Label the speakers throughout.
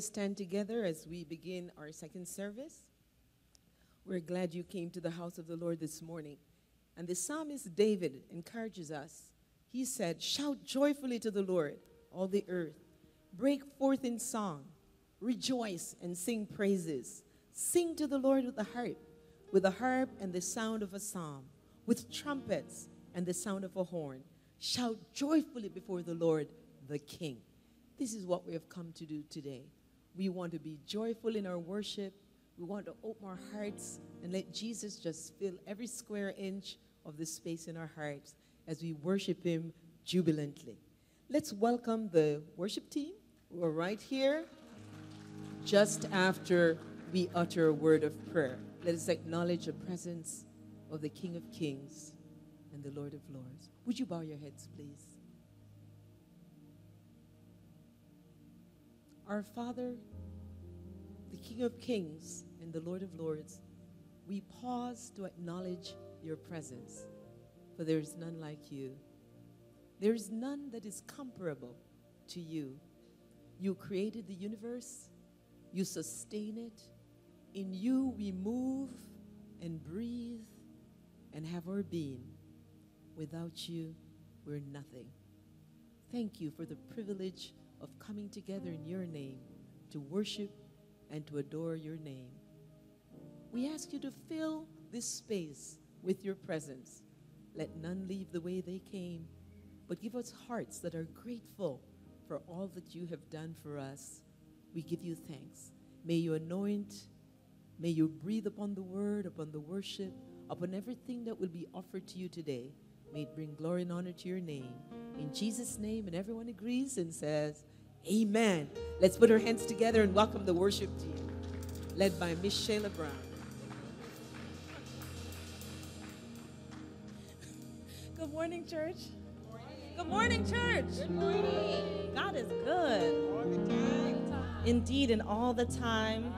Speaker 1: stand together as we begin our second service. We're glad you came to the house of the Lord this morning. And the psalmist David encourages us. He said, Shout joyfully to the Lord, all the earth. Break forth in song. Rejoice and sing praises. Sing to the Lord with the harp, with the harp and the sound of a psalm, with trumpets and the sound of a horn. Shout joyfully before the Lord, the King. This is what we have come to do today. We want to be joyful in our worship. We want to open our hearts and let Jesus just fill every square inch of the space in our hearts as we worship Him jubilantly. Let's welcome the worship team who are right here just after we utter a word of prayer. Let us acknowledge the presence of the King of Kings and the Lord of Lords. Would you bow your heads, please? Our Father, the King of Kings and the Lord of Lords, we pause to acknowledge your presence, for there is none like you. There is none that is comparable to you. You created the universe, you sustain it. In you we move and breathe and have our being. Without you, we're nothing. Thank you for the privilege of coming together in your name to worship and to adore your name. We ask you to fill this space with your presence. Let none leave the way they came, but give us hearts that are grateful for all that you have done for us. We give you thanks. May you anoint, may you breathe upon the word, upon the worship, upon everything that will be offered to you today. May it bring glory and honor to your name. In Jesus' name, and everyone agrees and says, Amen. Let's put our hands together and welcome the worship team, led by Miss Shayla Brown.
Speaker 2: Good morning, church. Good morning, church. Good morning. God is good. All the time. Indeed, and all the time.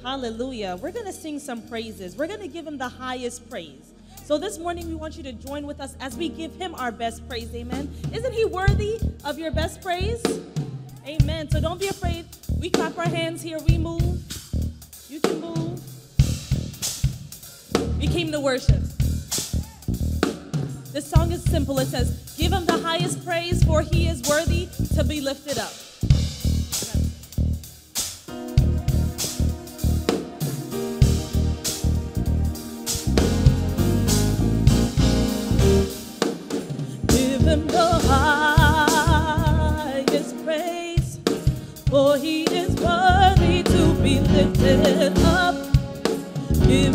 Speaker 2: Hallelujah. We're going to sing some praises. We're going to give him the highest praise. So this morning, we want you to join with us as we give him our best praise. Amen. Isn't he worthy of your best praise? Amen. So don't be afraid. We clap our hands here. We move. You can move. We came to worship. This song is simple. It says, Give him the highest praise, for he is worthy to be lifted up.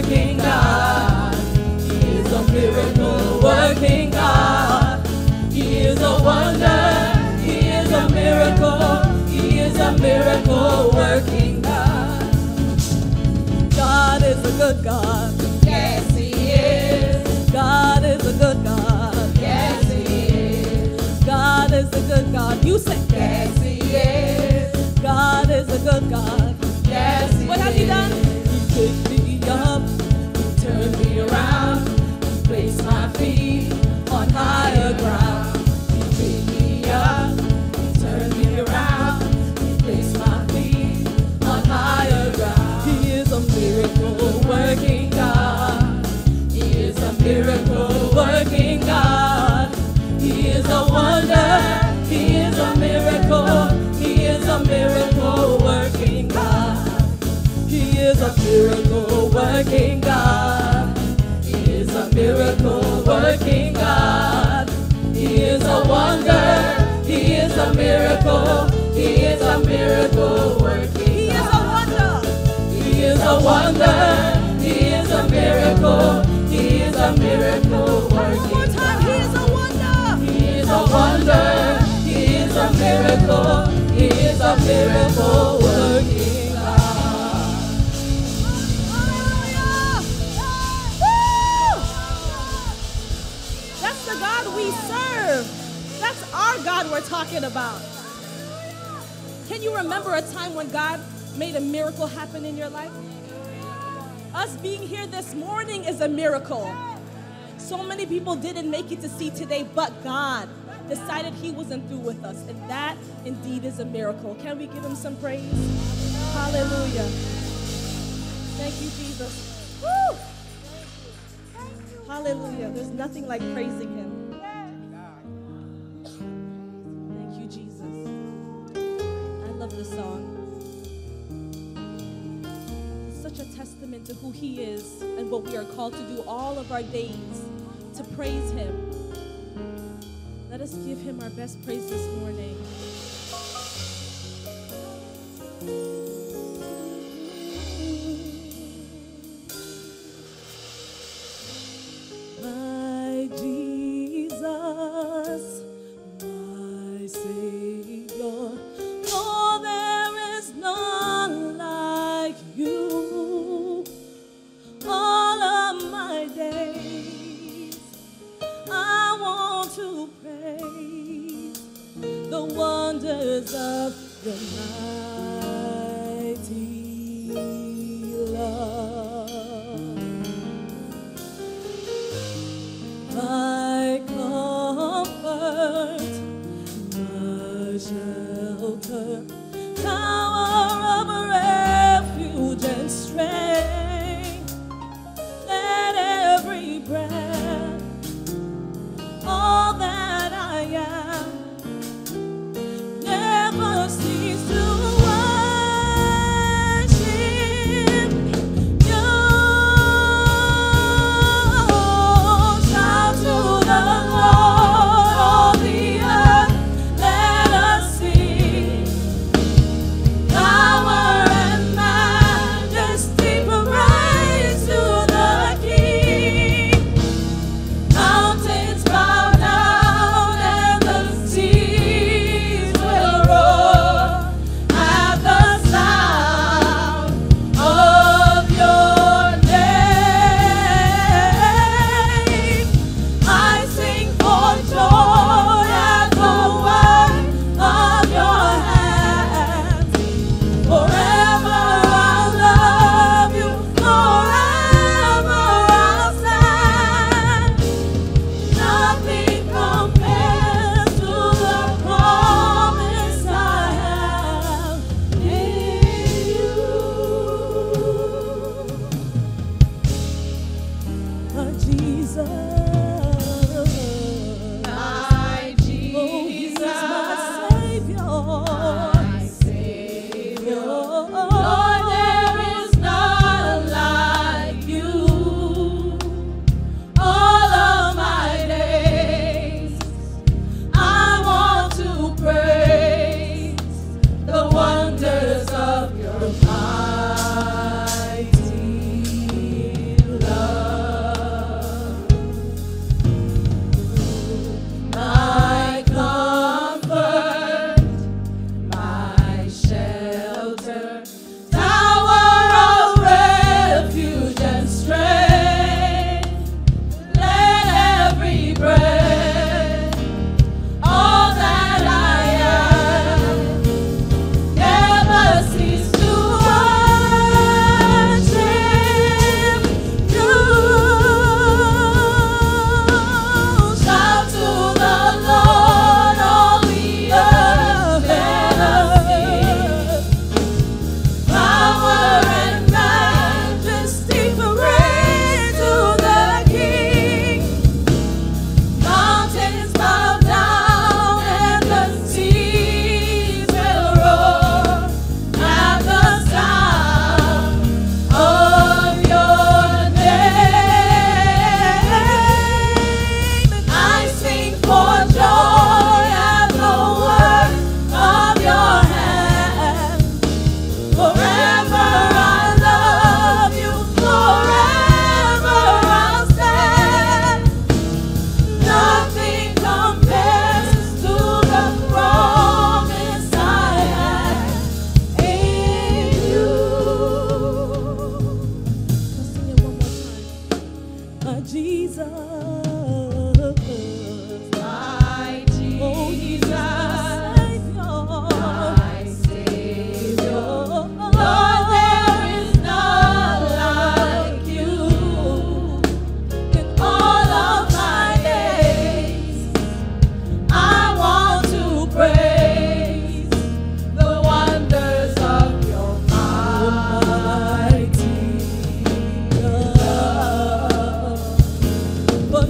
Speaker 2: working God. He is a miracle working God. He is a wonder. He is a miracle. He is a miracle working God. God is a good God. Yes, He is. God is a good God. Yes, He is. God is a good God. You say, Yes, He is. God is a good God. Yes, He What has He done? Miracle working God. He is a miracle working God. He is a wonder. He is a miracle. He is a miracle working He is a wonder. He is a wonder. He is a miracle. He is a miracle working One more time. He is a wonder. He is a wonder. He is a miracle. He is a miracle working
Speaker 3: talking about. Can you remember a time when God made a miracle happen in your life? Us being here this morning is a miracle. So many people didn't make it to see today, but God decided He wasn't through with us. And that indeed is a miracle. Can we give Him some praise? Hallelujah. Thank you, Jesus. Woo! Hallelujah. There's nothing like praising to do all of our days to praise Him. Let us give Him our best praise this morning.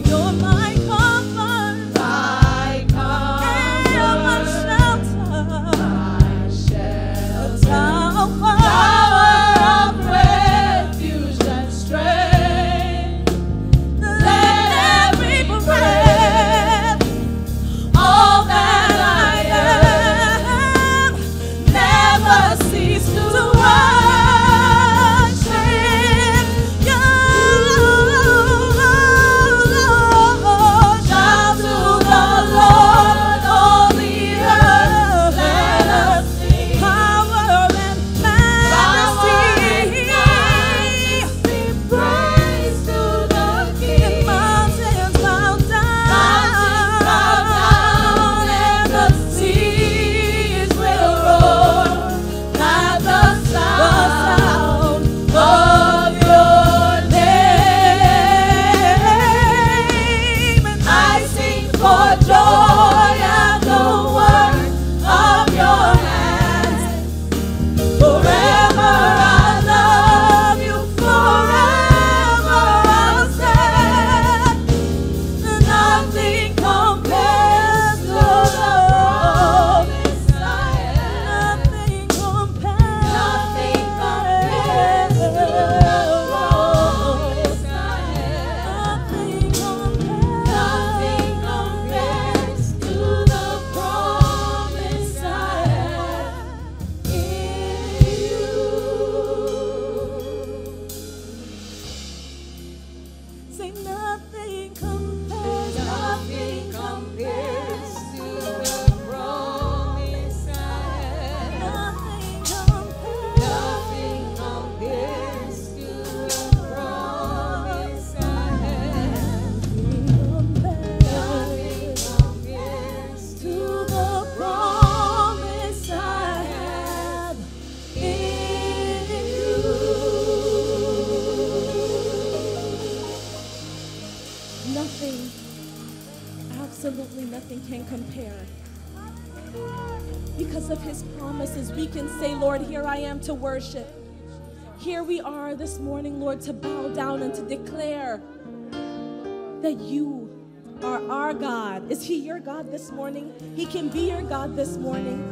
Speaker 2: You're my to
Speaker 3: worship. Here we are this morning, Lord, to bow down and to declare that you are our God. Is He your God this morning? He can be your God this morning.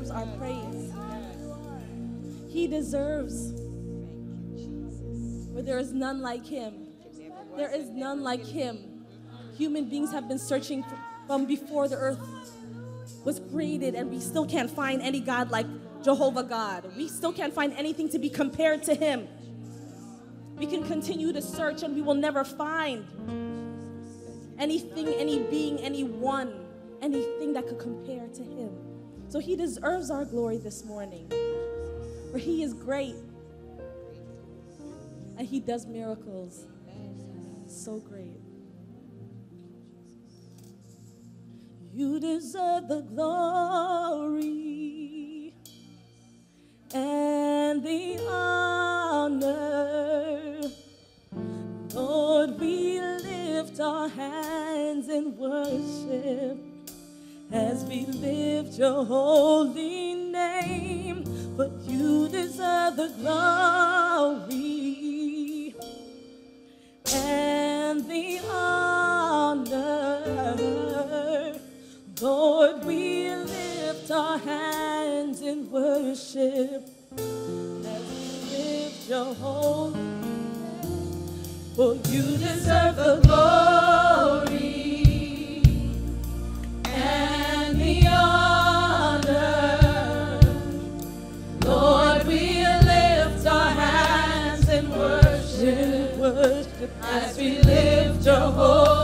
Speaker 3: deserves our praise. He deserves. For there is none like him. There is none like him. Human beings have been searching from before the earth was created, and we still can't find any God like Jehovah God. We still can't find anything to be compared to him. We can continue to search, and we will never find anything, any being, anyone, anything that could compare to him. So he deserves our glory this morning. For he is great and he does miracles so great. You deserve the glory and the honor. Lord, we lift our hands in worship as we lift your holy name, but you deserve the glory and the honor. Lord, we lift our hands in worship as we lift your holy name, for you deserve the glory.
Speaker 1: Oh.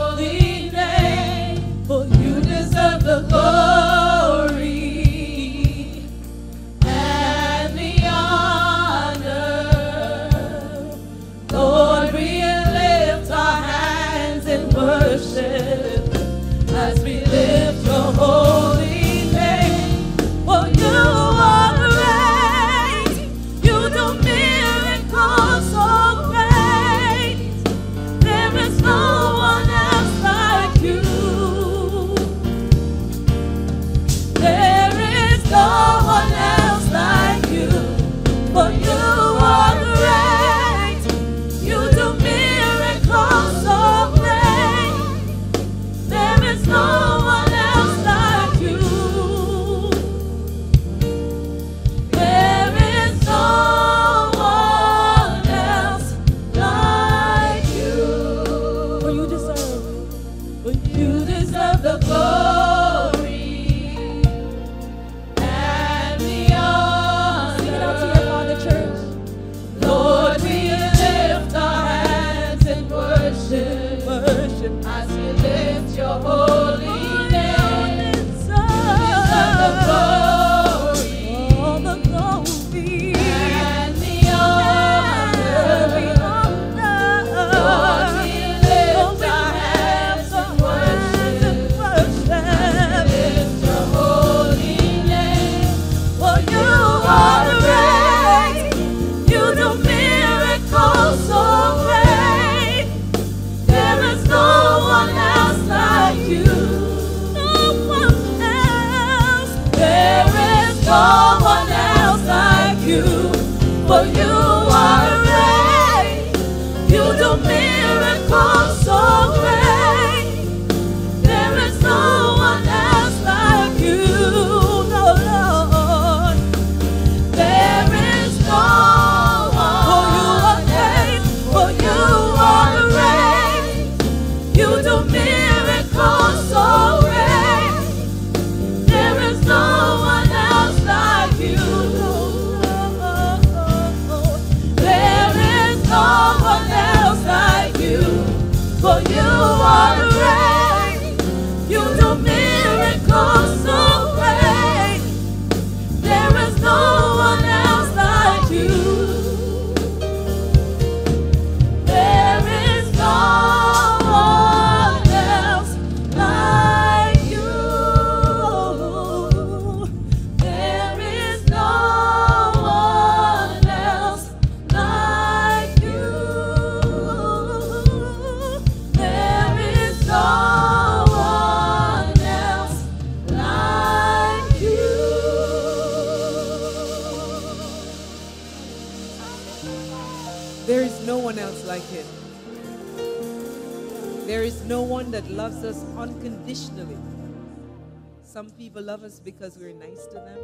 Speaker 1: Some people love us because we're nice to them.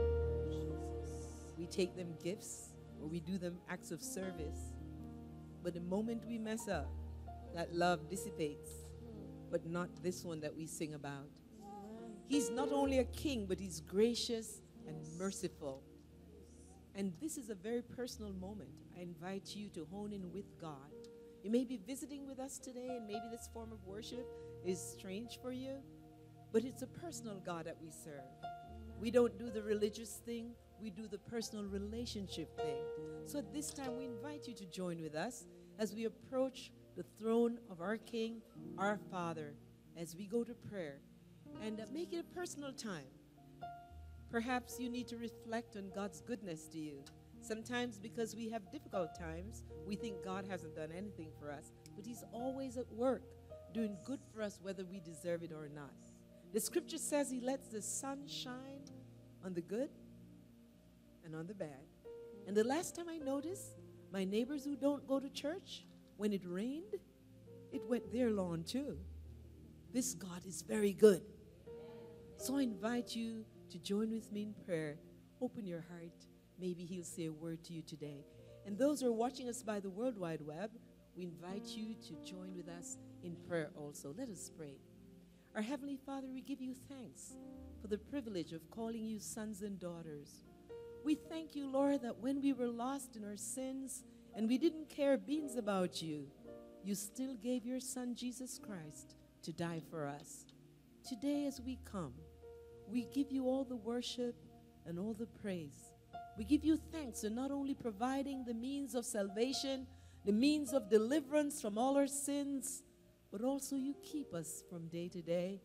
Speaker 1: We take them gifts or we do them acts of service. But the moment we mess up, that love dissipates. But not this one that we sing about. He's not only a king, but he's gracious and merciful. And this is a very personal moment. I invite you to hone in with God. You may be visiting with us today, and maybe this form of worship is strange for you, but it's a personal God that we serve. We don't do the religious thing, we do the personal relationship thing. So at this time, we invite you to join with us as we approach the throne of our King, our Father, as we go to prayer. And uh, make it a personal time. Perhaps you need to reflect on God's goodness to you. Sometimes, because we have difficult times, we think God hasn't done anything for us, but He's always at work, doing good for us whether we deserve it or not. The scripture says He lets the sun shine on the good and on the bad. And the last time I noticed, my neighbors who don't go to church, when it rained, it went their lawn too. This God is very good. So I invite you to join with me in prayer. Open your heart. Maybe He'll say a word to you today. And those who are watching us by the World Wide Web, we invite you to join with us in prayer also. Let us pray. Our Heavenly Father, we give you thanks for the privilege of calling you sons and daughters. We thank you, Lord, that when we were lost in our sins and we didn't care beans about you, you still gave your Son, Jesus Christ, to die for us. Today, as we come, we give you all the worship and all the praise. We give you thanks for not only providing the means of salvation, the means of deliverance from all our sins, but also you keep us from day to day.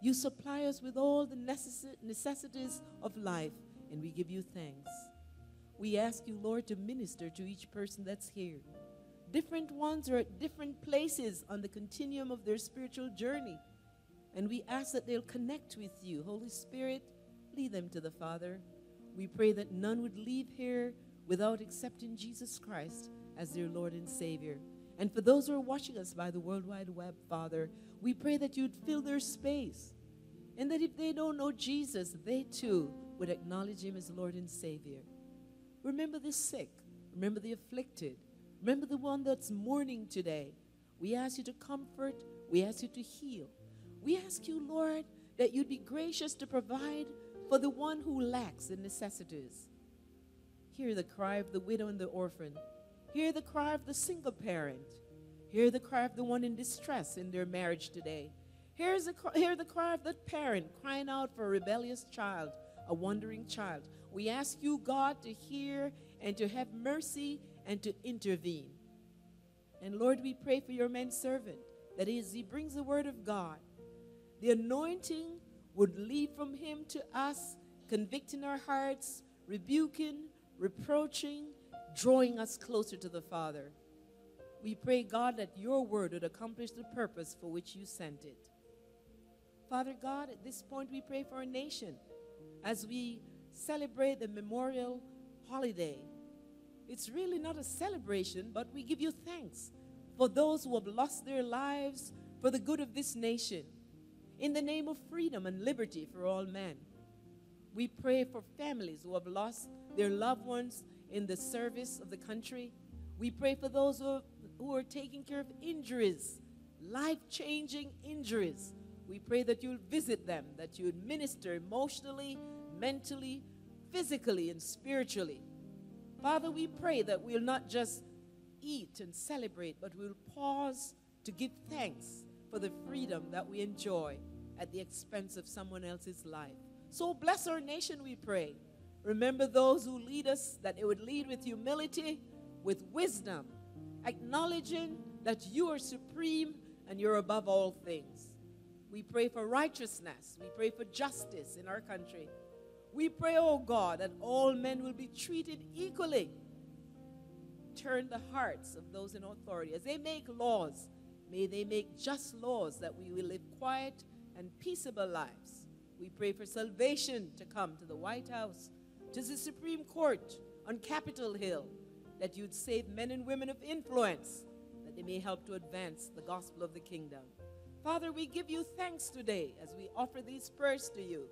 Speaker 1: You supply us with all the necess- necessities of life, and we give you thanks. We ask you, Lord, to minister to each person that's here. Different ones are at different places on the continuum of their spiritual journey. And we ask that they'll connect with you. Holy Spirit, lead them to the Father. We pray that none would leave here without accepting Jesus Christ as their Lord and Savior. And for those who are watching us by the World Wide Web, Father, we pray that you'd fill their space. And that if they don't know Jesus, they too would acknowledge him as Lord and Savior. Remember the sick. Remember the afflicted. Remember the one that's mourning today. We ask you to comfort. We ask you to heal. We ask you, Lord, that you'd be gracious to provide for the one who lacks the necessities. Hear the cry of the widow and the orphan. Hear the cry of the single parent. Hear the cry of the one in distress in their marriage today. Here's the, hear the cry of that parent crying out for a rebellious child, a wandering child. We ask you, God, to hear and to have mercy and to intervene. And Lord, we pray for your man servant that is, he brings the word of God. The anointing would lead from him to us, convicting our hearts, rebuking, reproaching, drawing us closer to the Father. We pray, God, that your word would accomplish the purpose for which you sent it. Father God, at this point we pray for our nation as we celebrate the memorial holiday. It's really not a celebration, but we give you thanks for those who have lost their lives for the good of this nation. In the name of freedom and liberty for all men. We pray for families who have lost their loved ones in the service of the country. We pray for those who are, who are taking care of injuries, life changing injuries. We pray that you'll visit them, that you minister emotionally, mentally, physically, and spiritually. Father, we pray that we'll not just eat and celebrate, but we'll pause to give thanks for the freedom that we enjoy at the expense of someone else's life. So bless our nation, we pray. Remember those who lead us, that they would lead with humility, with wisdom, acknowledging that you are supreme and you're above all things. We pray for righteousness. We pray for justice in our country. We pray, oh God, that all men will be treated equally. Turn the hearts of those in authority. As they make laws, may they make just laws that we will live quiet and peaceable lives. We pray for salvation to come to the White House, to the Supreme Court on Capitol Hill, that you'd save men and women of influence, that they may help to advance the gospel of the kingdom. Father, we give you thanks today as we offer these prayers to you.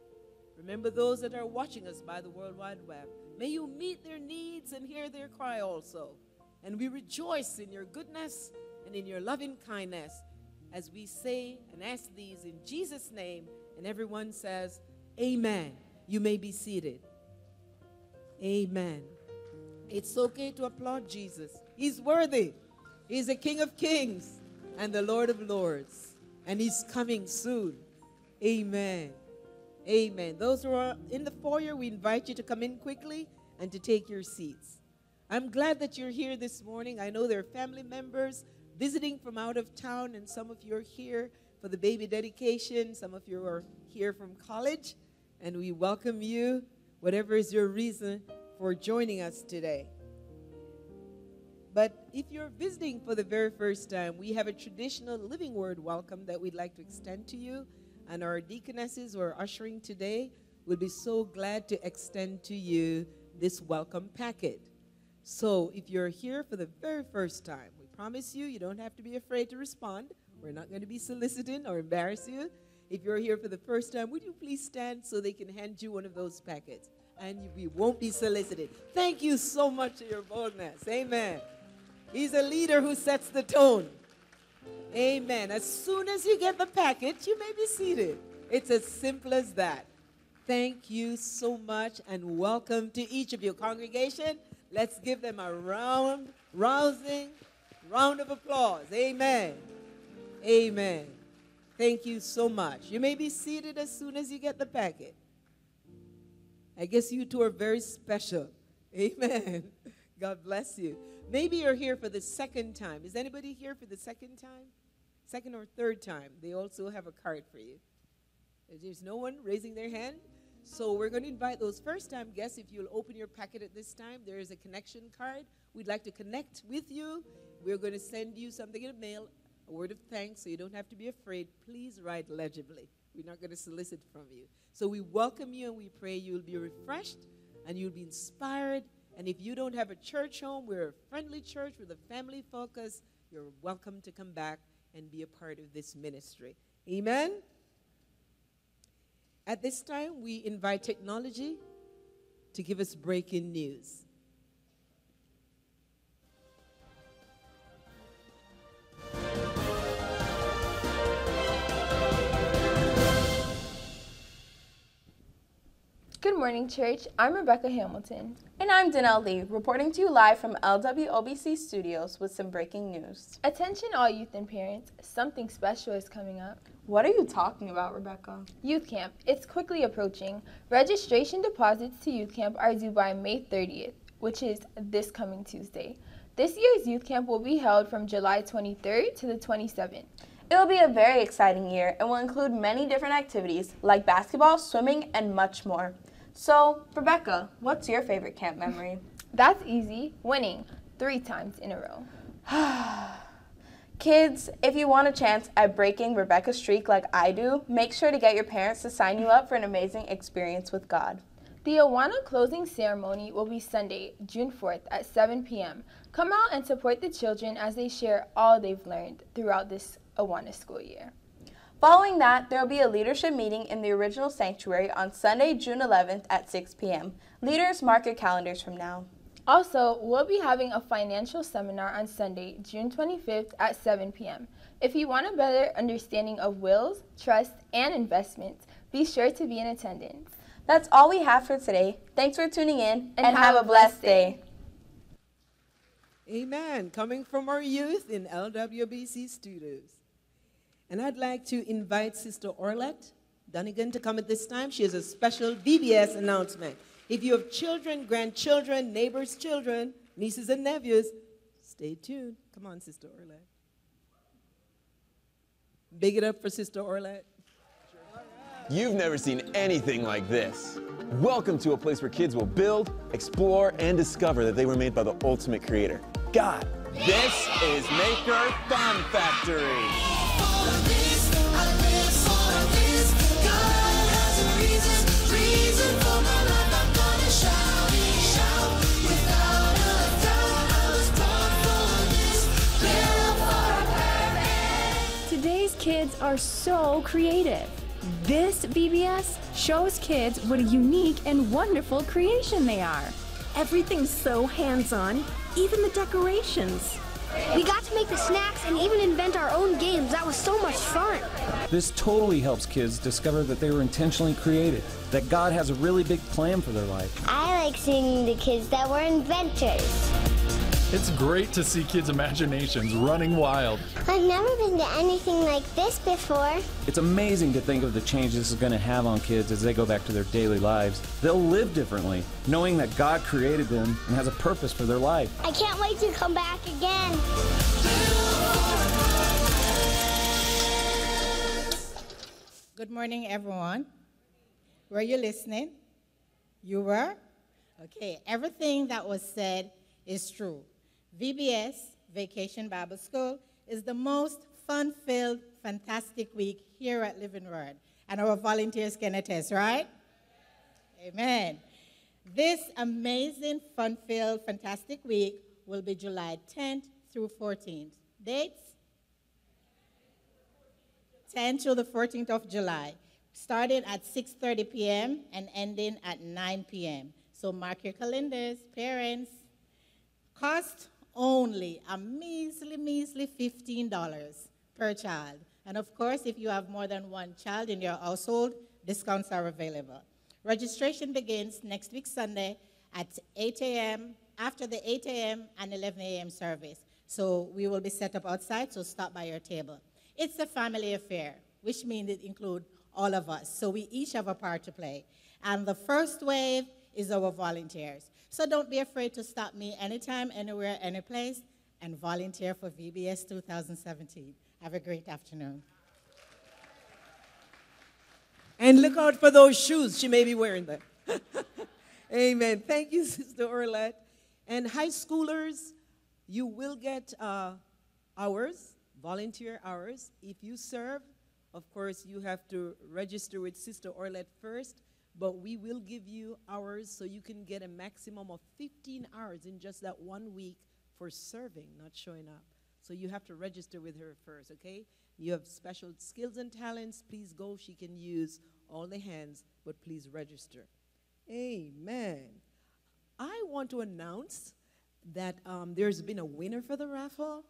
Speaker 1: Remember those that are watching us by the World Wide Web. May you meet their needs and hear their cry also. And we rejoice in your goodness and in your loving kindness as we say and ask these in Jesus' name. And everyone says, Amen. You may be seated. Amen. It's okay to applaud Jesus. He's worthy. He's the King of Kings and the Lord of Lords. And He's coming soon. Amen. Amen. Those who are in the foyer, we invite you to come in quickly and to take your seats. I'm glad that you're here this morning. I know there are family members visiting from out of town, and some of you are here for the baby dedication. Some of you are here from college, and we welcome you, whatever is your reason for joining us today. But if you're visiting for the very first time, we have a traditional living word welcome that we'd like to extend to you. And our deaconesses who are ushering today will be so glad to extend to you this welcome packet. So if you're here for the very first time, we promise you, you don't have to be afraid to respond. We're not going to be soliciting or embarrass you. If you're here for the first time, would you please stand so they can hand you one of those packets? And we won't be solicited. Thank you so much for your boldness. Amen. He's a leader who sets the tone. Amen. As soon as you get the package, you may be seated. It's as simple as that. Thank you so much and welcome to each of your Congregation, let's give them a round, rousing round of applause. Amen. Amen. Thank you so much. You may be seated as soon as you get the packet. I guess you two are very special. Amen. God bless you. Maybe you're here for the second time. Is anybody here for the second time? Second or third time? They also have a card for you. There's no one raising their hand. So we're going to invite those first time guests. If you'll open your packet at this time, there is a connection card. We'd like to connect with you. We're going to send you something in the mail, a word of thanks, so you don't have to be afraid. Please write legibly. We're not going to solicit from you. So we welcome you and we pray you'll be refreshed and you'll be inspired and if you don't have a church home, we're a friendly church with a family focus. You're welcome to come back and be a part of this ministry. Amen. At this time, we invite technology to give us breaking news.
Speaker 4: Good morning, church. I'm Rebecca Hamilton.
Speaker 5: And I'm Danelle Lee, reporting to you live from LWOBC Studios with some breaking news.
Speaker 4: Attention, all youth and parents. Something special is coming up.
Speaker 5: What are you talking about, Rebecca?
Speaker 4: Youth Camp. It's quickly approaching. Registration deposits to Youth Camp are due by May 30th, which is this coming Tuesday. This year's Youth Camp will be held from July 23rd to the 27th.
Speaker 5: It will be a very exciting year and will include many different activities like basketball, swimming, and much more. So, Rebecca, what's your favorite camp memory?
Speaker 4: That's easy. Winning three times in a row.
Speaker 5: Kids, if you want a chance at breaking Rebecca's streak like I do, make sure to get your parents to sign you up for an amazing experience with God.
Speaker 4: The Awana closing ceremony will be Sunday, June 4th at 7 p.m. Come out and support the children as they share all they've learned throughout this Awana school year.
Speaker 5: Following that, there will be a leadership meeting in the original sanctuary on Sunday, June 11th at 6 p.m. Leaders, mark your calendars from now.
Speaker 4: Also, we'll be having a financial seminar on Sunday, June 25th at 7 p.m. If you want a better understanding of wills, trusts, and investments, be sure to be in attendance.
Speaker 5: That's all we have for today. Thanks for tuning in and, and have, have, a blessed day.
Speaker 1: day. Amen. Coming from our youth in LWBC Studios. And I'd like to invite Sister Orlette Dunnigan to come at this time. She has a special VBS announcement. If you have children, grandchildren, neighbors' children, nieces and nephews, stay tuned. Come on, Sister Orlette. Big it up for Sister Orlette.
Speaker 6: You've never seen anything like this. Welcome to a place where kids will build, explore, and discover that they were made by the ultimate creator, God. This is Maker Fun Factory.
Speaker 7: Today's kids are so creative. This VBS shows kids what a unique and wonderful creation they are.
Speaker 8: Everything's so hands on, even the decorations.
Speaker 9: We got to make the snacks and even invent our own games. That was so much fun.
Speaker 10: This totally helps kids discover that they were intentionally created, that God has a really big plan for their life.
Speaker 9: I like seeing the kids that were inventors.
Speaker 11: It's great to see kids' imaginations running wild.
Speaker 9: I've never been to anything like this before.
Speaker 10: It's amazing to think of the change this is going to have on kids as they go back to their daily lives. They'll live differently, knowing that God created them and has a purpose for their life.
Speaker 9: I can't wait to come back again.
Speaker 12: Good morning, everyone. Were you listening? You were? Okay, everything that was said is true. VBS, Vacation Bible School, is the most fun filled, fantastic week here at Living Word. And our volunteers can attest, right? Amen. This amazing, fun filled, fantastic week will be July 10th through 14th. Dates? 10th to the 14th of July, starting at 6:30 p.m. and ending at 9 p.m. So mark your calendars, parents. Cost only a measly, measly $15 per child. And of course, if you have more than one child in your household, discounts are available. Registration begins next week Sunday at 8 a.m. after the 8 a.m. and 11 a.m. service. So we will be set up outside, so stop by your table. It's a family affair, which means it includes all of us. So we each have a part to play. And the first wave is our volunteers. So don't be afraid to stop me anytime, anywhere, any place, and volunteer for VBS 2017. Have a great afternoon.
Speaker 1: And look out for those shoes. She may be wearing them. Amen. Thank you, Sister Orlette. And high schoolers, you will get uh, hours, volunteer hours. If you serve, of course, you have to register with Sister Orlette first, but we will give you hours so you can get a maximum of 15 hours in just that one week for serving, not showing up. So you have to register with her first, okay? You have special skills and talents. Please go. She can use all the hands, but please register. Amen. I want to announce that um, there's been a winner for the raffle.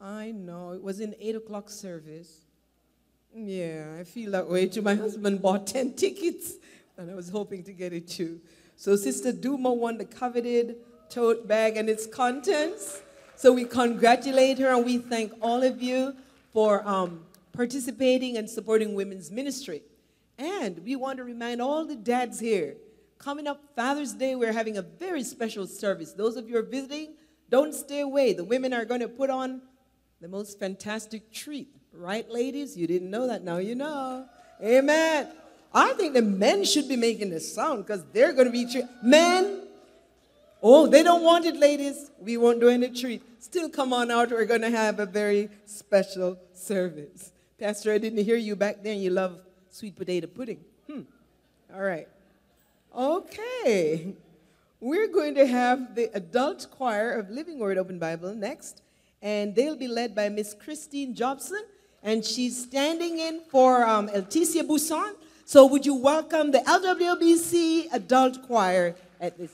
Speaker 1: I know. It was in 8 o'clock service. Yeah, I feel that way too. My husband bought 10 tickets, and I was hoping to get it too. So Sister Duma won the coveted tote bag and its contents. So we congratulate her and we thank all of you for um, participating and supporting women's ministry. And we want to remind all the dads here coming up Father's Day, we're having a very special service. Those of you are visiting, don't stay away. The women are going to put on the most fantastic treat. Right, ladies? You didn't know that. Now you know. Amen. I think the men should be making the sound because they're going to be tre- men. Oh, they don't want it, ladies. We won't do any treat. Still, come on out. We're going to have a very special service. Pastor, I didn't hear you back then. You love sweet potato pudding. Hmm. All right. Okay. We're going to have the adult choir of Living Word Open Bible next, and they'll be led by Miss Christine Jobson, and she's standing in for um, Leticia Buisson. So, would you welcome the LWBC adult choir at this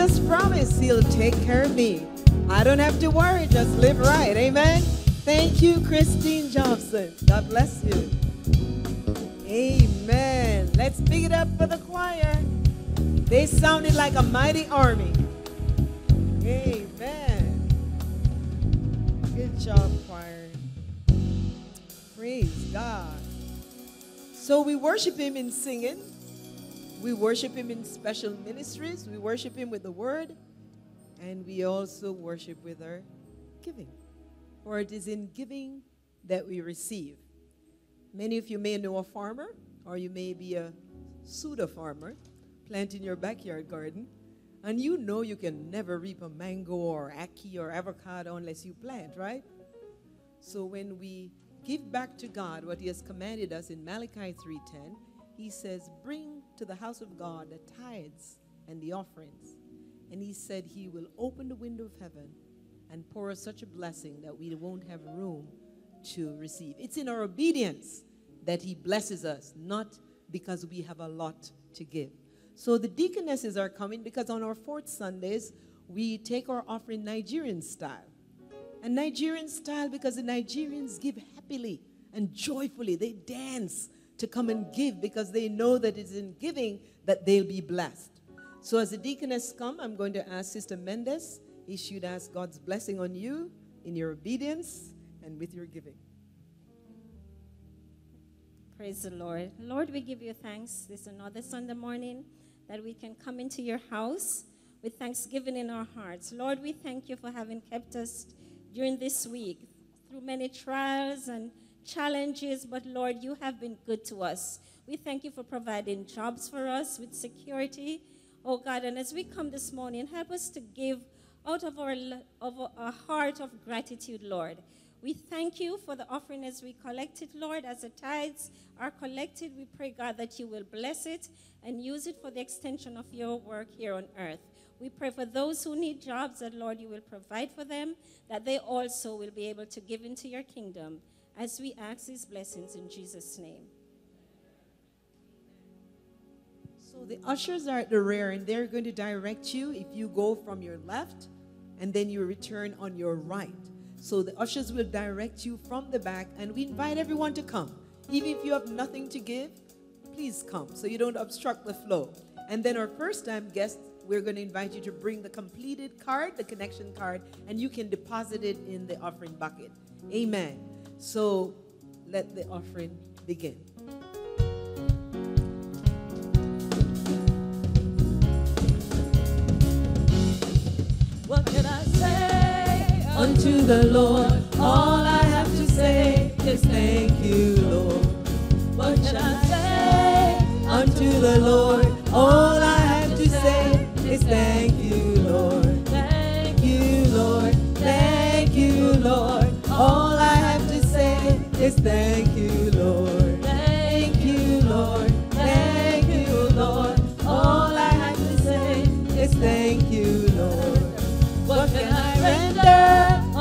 Speaker 2: Jesus promised he'll take care of me. I don't have to worry,
Speaker 1: just live right. Amen. Thank you, Christine Johnson. God bless you. Amen. Let's pick it up for the choir. They sounded like a mighty army. Amen. Good job, choir. Praise God. So we worship Him in singing. We worship Him in special ministries. We worship Him with the Word. And we also worship with our giving. For it is in giving that we receive. Many of you may know a farmer, or you may be a pseudo farmer, planting your backyard garden, and you know you can never reap a mango or ackee or avocado unless you plant, right? So when we give back to God what He has commanded us in Malachi 3:10, He says, "Bring to the house of God the tithes and the offerings." And He said He will open the window of heaven and pour us such a blessing that we won't have room to receive. It's in our obedience that He blesses us, not because we have a lot to give. So the deaconesses are coming because on our fourth Sundays, we take our offering Nigerian style. And Nigerian style because the Nigerians give happily and joyfully. They dance to come and give because they know that it's in giving that they'll be blessed. So as the deaconess come, I'm going to ask Sister Mendes if she'd ask God's blessing on you in your obedience and with your giving.
Speaker 13: Praise the Lord. Lord, we give you thanks this another Sunday morning that we can come into your house with thanksgiving in our hearts. Lord, we thank you for having kept us during this week through many trials and challenges, but Lord, you have been good to us. We thank you for providing jobs for us with security, oh God. And as we come this morning, help us to give out of our, of our heart of gratitude, Lord. We thank you for the offering as we collect it, Lord. As the tithes are collected, we pray, God, that you will bless it and use it for the extension of your work here on earth. We pray for those who need jobs that, Lord, you will provide for them, that they also will be able to give into your kingdom as we ask these blessings in Jesus' name.
Speaker 1: The ushers are at the rear and they're going to direct you if you go from your left and then you return on your right. So the ushers will direct you from the back and we invite everyone to come. Even if you have nothing to give, please come so you don't obstruct the flow. And then our first time guests we're going to invite you to bring the completed card, the connection card, and you can deposit it in the offering bucket. Amen. So let the offering begin.
Speaker 2: What can I say unto the Lord? All I have to say is thank you, Lord. What can I say unto the Lord? All I have to say is thank you, Lord. Thank you, Lord. Thank you, Lord. All I have to say is thank you, Lord.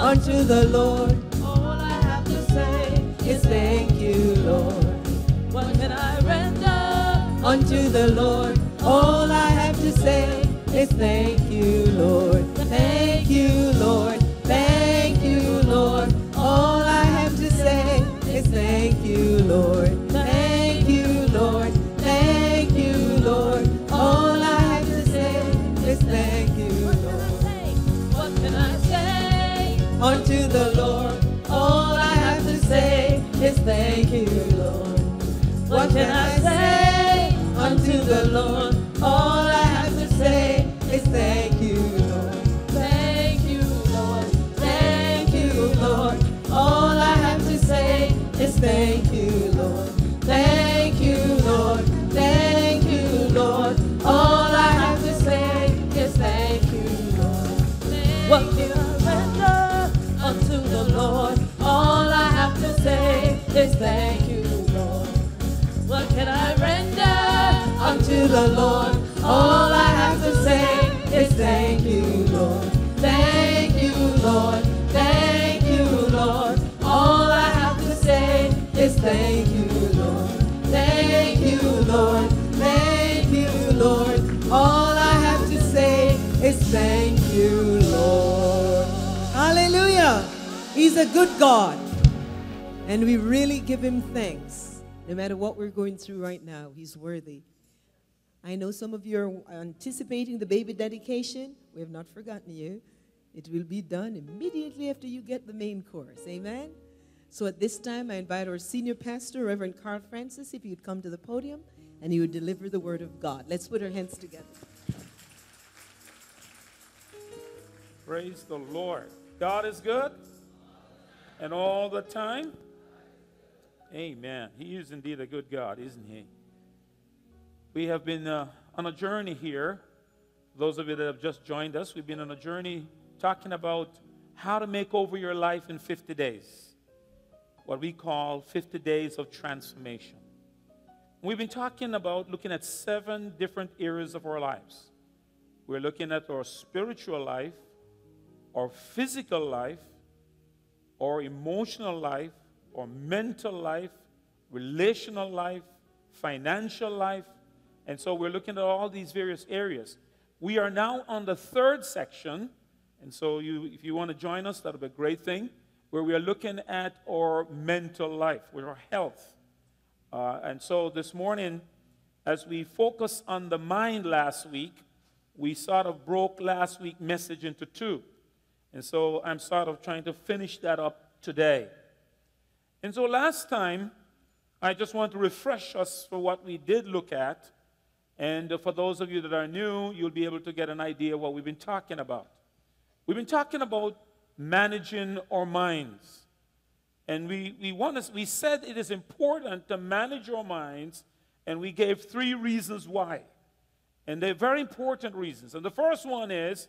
Speaker 2: Unto the Lord? All I have to say is thank you, Lord. What can I render unto the Lord? All I have to say is thank you, Lord. Thank you, Lord. Thank you, Lord. All I have to say is thank you, Lord. Unto the Lord? All I have to say is thank you, Lord. What can I say unto the Lord? All I have to say is thank you, Lord. Thank you, Lord. Thank you, Lord. All I have to say is thank you, thank you, Lord. What can I render unto the Lord? All I have to say is thank you, Lord. Thank you, Lord. Thank you, Lord. All I have to say is thank you, Lord. Thank you, Lord. Thank you, Lord. All I have to say is thank you, Lord.
Speaker 1: Hallelujah. He's a good God. And we really give him thanks. No matter what we're going through right now, he's worthy. I know some of you are anticipating the baby dedication. We have not forgotten you. It will be done immediately after you get the main course. Amen. So at this time, I invite our senior pastor, Reverend Carl Francis, if would come to the podium and he would deliver the word of God. Let's put our hands together.
Speaker 14: Praise the Lord. God is good. And all the time. Amen. He is indeed a good God, isn't he? We have been uh, on a journey here. Those of you that have just joined us, we've been on a journey talking about how to make over your life in 50 days. What we call 50 days of transformation. We've been talking about looking at seven different areas of our lives. We're looking at our spiritual life, our physical life, our emotional life, our mental life, relational life, financial life. And so we're looking at all these various areas. We are now on the third section. And so you, if you want to join us, that'll be a great thing, where we are looking at our mental life, with our health. Uh, and so this morning, as we focus on the mind last week, we sort of broke last week's message into two. And so I'm sort of trying to finish that up today. And so last time, I just want to refresh us for what we did look at. And for those of you that are new, you'll be able to get an idea what we've been talking about. We've been talking about managing our minds. And we, we, want to, we said it is important to manage our minds, and we gave three reasons why. And they're very important reasons. And the first one is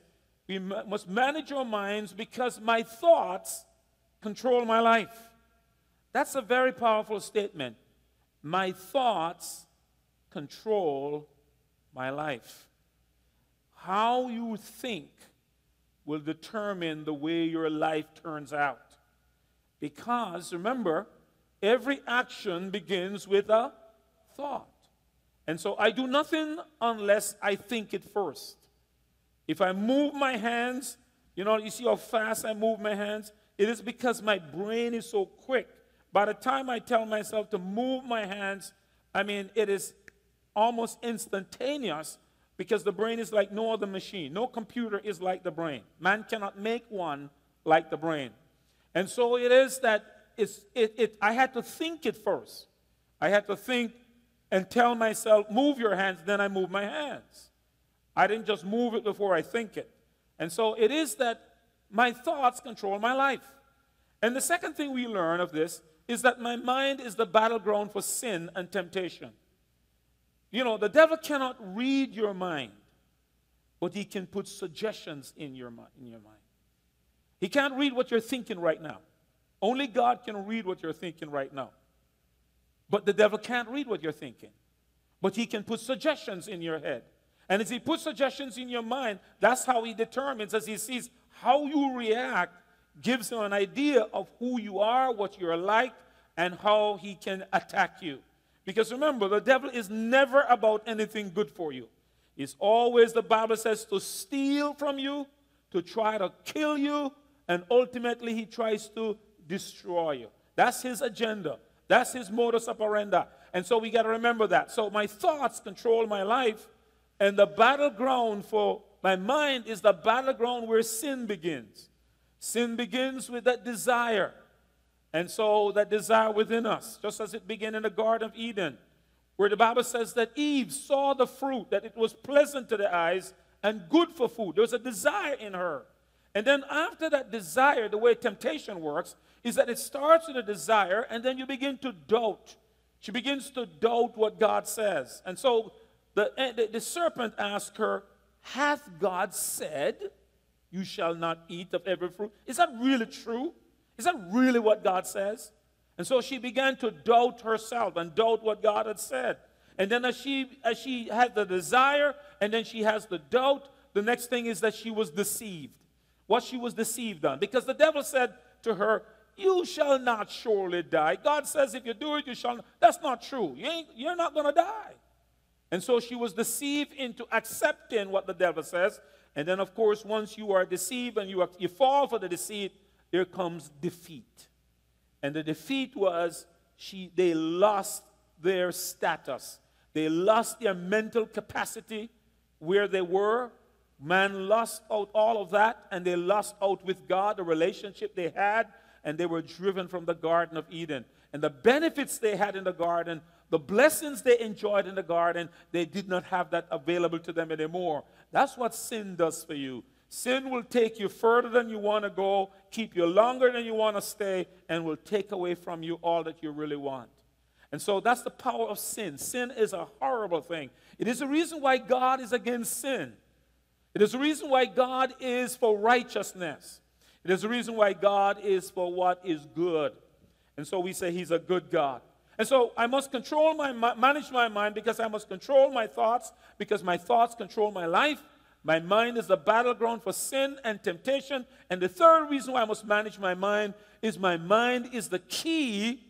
Speaker 14: we must manage our minds because my thoughts control my life. That's a very powerful statement. My thoughts control my life. How you think will determine the way your life turns out. Because remember, every action begins with a thought. And so I do nothing unless I think it first. If I move my hands, you know, you see how fast I move my hands? It is because my brain is so quick. By the time I tell myself to move my hands, I mean, it is almost instantaneous because the brain is like no other machine. No computer is like the brain. Man cannot make one like the brain. And so it is that it's, it, it, I had to think it first. I had to think and tell myself, move your hands, then I move my hands. I didn't just move it before I think it. And so it is that my thoughts control my life. And the second thing we learn of this is that my mind is the battleground for sin and temptation. You know, the devil cannot read your mind, but he can put suggestions in your, in your mind. He can't read what you're thinking right now. Only God can read what you're thinking right now. But the devil can't read what you're thinking. But he can put suggestions in your head. And as he puts suggestions in your mind, that's how he determines, as he sees how you react, gives him an idea of who you are, what you're like, and how he can attack you. Because remember, the devil is never about anything good for you. It's always, the Bible says, to steal from you, to try to kill you, and ultimately he tries to destroy you. That's his agenda. That's his modus operandi. And so we got to remember that. So my thoughts control my life, and the battleground for my mind is the battleground where sin begins. Sin begins with that desire. And so that desire within us, just as it began in the Garden of Eden, where the Bible says that Eve saw the fruit, that it was pleasant to the eyes and good for food. There was a desire in her. And then after that desire, the way temptation works is that it starts with a desire and then you begin to doubt. She begins to doubt what God says. And so the, eh, the, the serpent asked her, Hath God said, You shall not eat of every fruit? Is that really true? Is that really what God says? And so she began to doubt herself and doubt what God had said. And then as she as she had the desire and then she has the doubt, the next thing is that she was deceived what she was deceived on. Because the devil said to her, You shall not surely die. God says, If you do it, you shall not. That's not true. You ain't, you're not going to die. And so she was deceived into accepting what the devil says. And then, of course, once you are deceived and you, are, you fall for the deceit, there comes defeat. And the defeat was she, they lost their status. They lost their mental capacity where they were Man lost out all of that, and they lost out with God the relationship they had, and they were driven from the Garden of Eden. And the benefits they had in the garden, the blessings they enjoyed in the garden, they did not have that available to them anymore. That's what sin does for you. Sin will take you further than you want to go, keep you longer than you want to stay, and will take away from you all that you really want. And so that's the power of sin. Sin is a horrible thing. It is the reason why God is against sin. It is the reason why God is for righteousness. It is the reason why God is for what is good. And so we say He's a good God. And so I must control my manage my mind because I must control my thoughts because my thoughts control my life. My mind is the battleground for sin and temptation. And the third reason why I must manage my mind is my mind is the key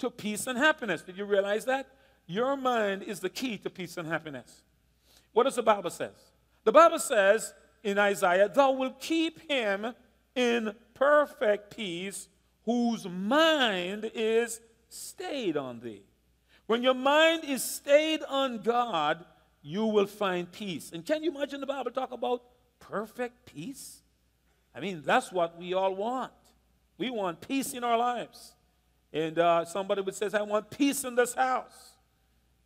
Speaker 14: to peace and happiness. Did you realize that? Your mind is the key to peace and happiness. What does the Bible says? The Bible says in Isaiah, Thou wilt keep him in perfect peace whose mind is stayed on thee. When your mind is stayed on God, you will find peace. And can you imagine the Bible talk about perfect peace? I mean, that's what we all want. We want peace in our lives. And uh, somebody would say, I want peace in this house.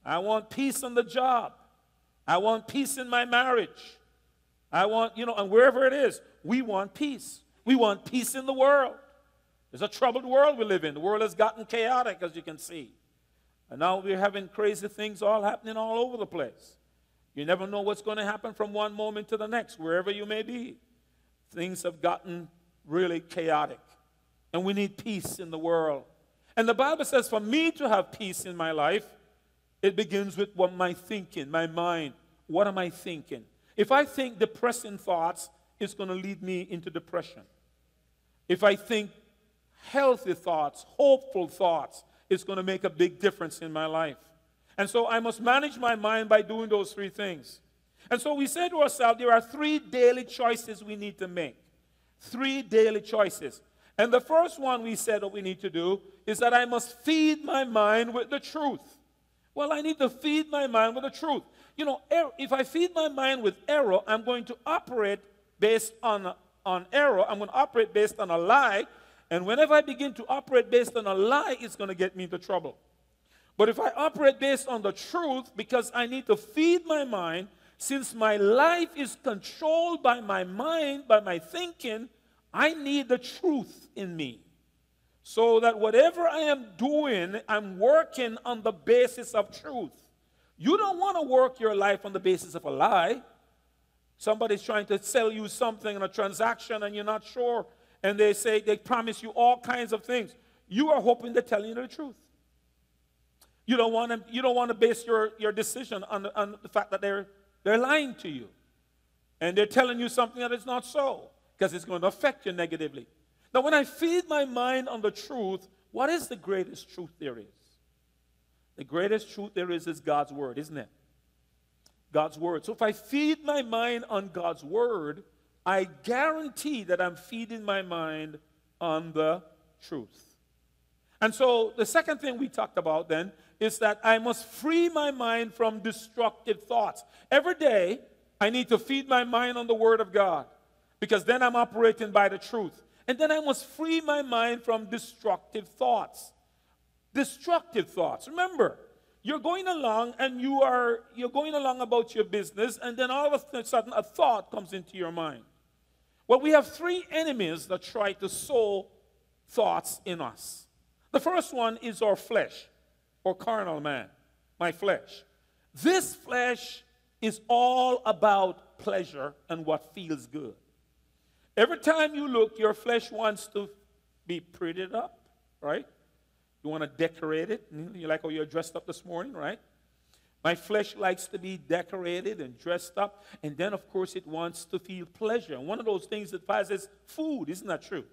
Speaker 14: I want peace on the job. I want peace in my marriage. I want, you know, and wherever it is, we want peace. We want peace in the world. It's a troubled world we live in. The world has gotten chaotic, as you can see. And now we're having crazy things all happening all over the place. You never know what's going to happen from one moment to the next, wherever you may be. Things have gotten really chaotic. And we need peace in the world. And the Bible says, for me to have peace in my life, it begins with what my thinking, my mind. What am I thinking? If I think depressing thoughts, it's going to lead me into depression. If I think healthy thoughts, hopeful thoughts, is going to make a big difference in my life. And so I must manage my mind by doing those three things. And so we say to ourselves, there are three daily choices we need to make. Three daily choices. And the first one we said that we need to do is that I must feed my mind with the truth. Well, I need to feed my mind with the truth. You know, er- if I feed my mind with error, I'm going to operate based on, on error. I'm going to operate based on a lie. And whenever I begin to operate based on a lie, it's going to get me into trouble. But if I operate based on the truth, because I need to feed my mind, since my life is controlled by my mind, by my thinking, I need the truth in me. So that whatever I am doing, I'm working on the basis of truth. You don't want to work your life on the basis of a lie. Somebody's trying to sell you something in a transaction and you're not sure. And they say they promise you all kinds of things. You are hoping they're telling you the truth. You don't want to, you don't want to base your, your decision on the, on the fact that they're, they're lying to you. And they're telling you something that is not so because it's going to affect you negatively. Now, when I feed my mind on the truth, what is the greatest truth there is? The greatest truth there is is God's word, isn't it? God's word. So if I feed my mind on God's word, I guarantee that I'm feeding my mind on the truth. And so the second thing we talked about then is that I must free my mind from destructive thoughts. Every day, I need to feed my mind on the Word of God because then I'm operating by the truth. And then I must free my mind from destructive thoughts. Destructive thoughts. Remember, you're going along and you are you're going along about your business and then all of a sudden a thought comes into your mind. Well, we have three enemies that try to sow thoughts in us. The first one is our flesh or carnal man, my flesh. This flesh is all about pleasure and what feels good. Every time you look, your flesh wants to be prettied up, right? You want to decorate it. You like how you're dressed up this morning, right? My flesh likes to be decorated and dressed up. And then, of course, it wants to feel pleasure. And one of those things that passes food. Isn't that true?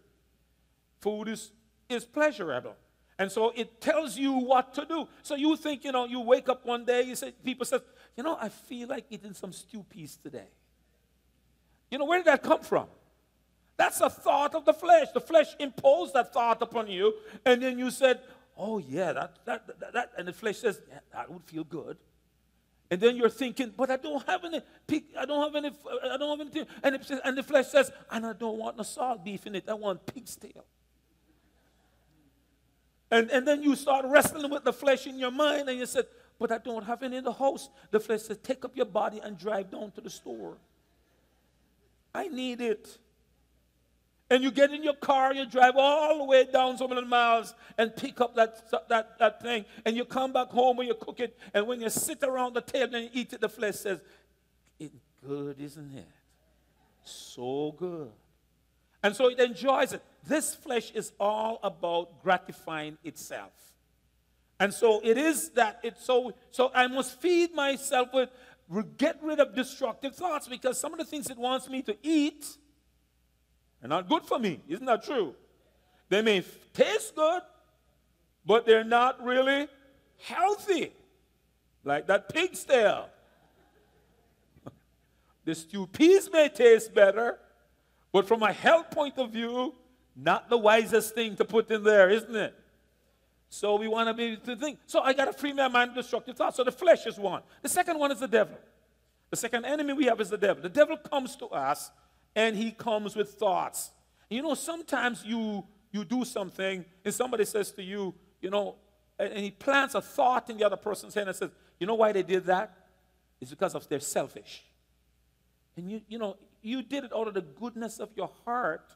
Speaker 14: Food is, is pleasurable. And so it tells you what to do. So you think, you know, you wake up one day, you say, people say, you know, I feel like eating some stew peas today. You know, where did that come from? That's a thought of the flesh. The flesh imposed that thought upon you, and then you said, Oh, yeah, that, that, that, that. and the flesh says, yeah, that would feel good. And then you're thinking, but I don't have any I don't have any, I don't have anything. And, it, and the flesh says, and I don't want no salt beef in it, I want pig's tail. And, and then you start wrestling with the flesh in your mind, and you said, but I don't have any in the house. The flesh says, take up your body and drive down to the store. I need it. And you get in your car, you drive all the way down so many miles and pick up that, that, that thing. And you come back home and you cook it. And when you sit around the table and eat it, the flesh says, It's good, isn't it? So good. And so it enjoys it. This flesh is all about gratifying itself. And so it is that it's so so I must feed myself with get rid of destructive thoughts because some of the things it wants me to eat are not good for me. Isn't that true? They may taste good, but they're not really healthy. Like that pig's tail. the stew peas may taste better, but from a health point of view, not the wisest thing to put in there, isn't it? So we want to be to think. So I got to free my mind destructive thoughts. So the flesh is one. The second one is the devil. The second enemy we have is the devil. The devil comes to us and he comes with thoughts. You know, sometimes you you do something and somebody says to you, you know, and, he plants a thought in the other person's head and says, you know why they did that? It's because of they're selfish. And you, you know, you did it out of the goodness of your heart,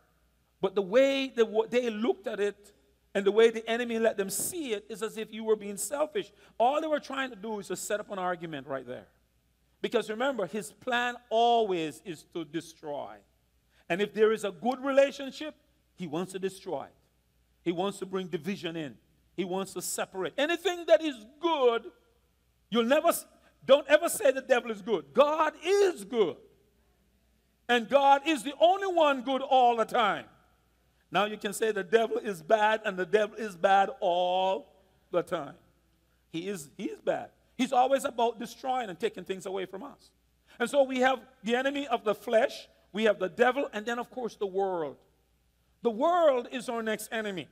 Speaker 14: but the way they, they looked at it and the way the enemy let them see it is as if you were being selfish. All they were trying to do is to set up an argument right there. Because remember, his plan always is to destroy. And if there is a good relationship, he wants to destroy it. He wants to bring division in. He wants to separate. Anything that is good, you'll never, don't ever say the devil is good. God is good. And God is the only one good all the time. Now you can say the devil is bad and the devil is bad all the time. He is, he is bad. He's always about destroying and taking things away from us. And so we have the enemy of the flesh, we have the devil, and then, of course, the world. The world is our next enemy.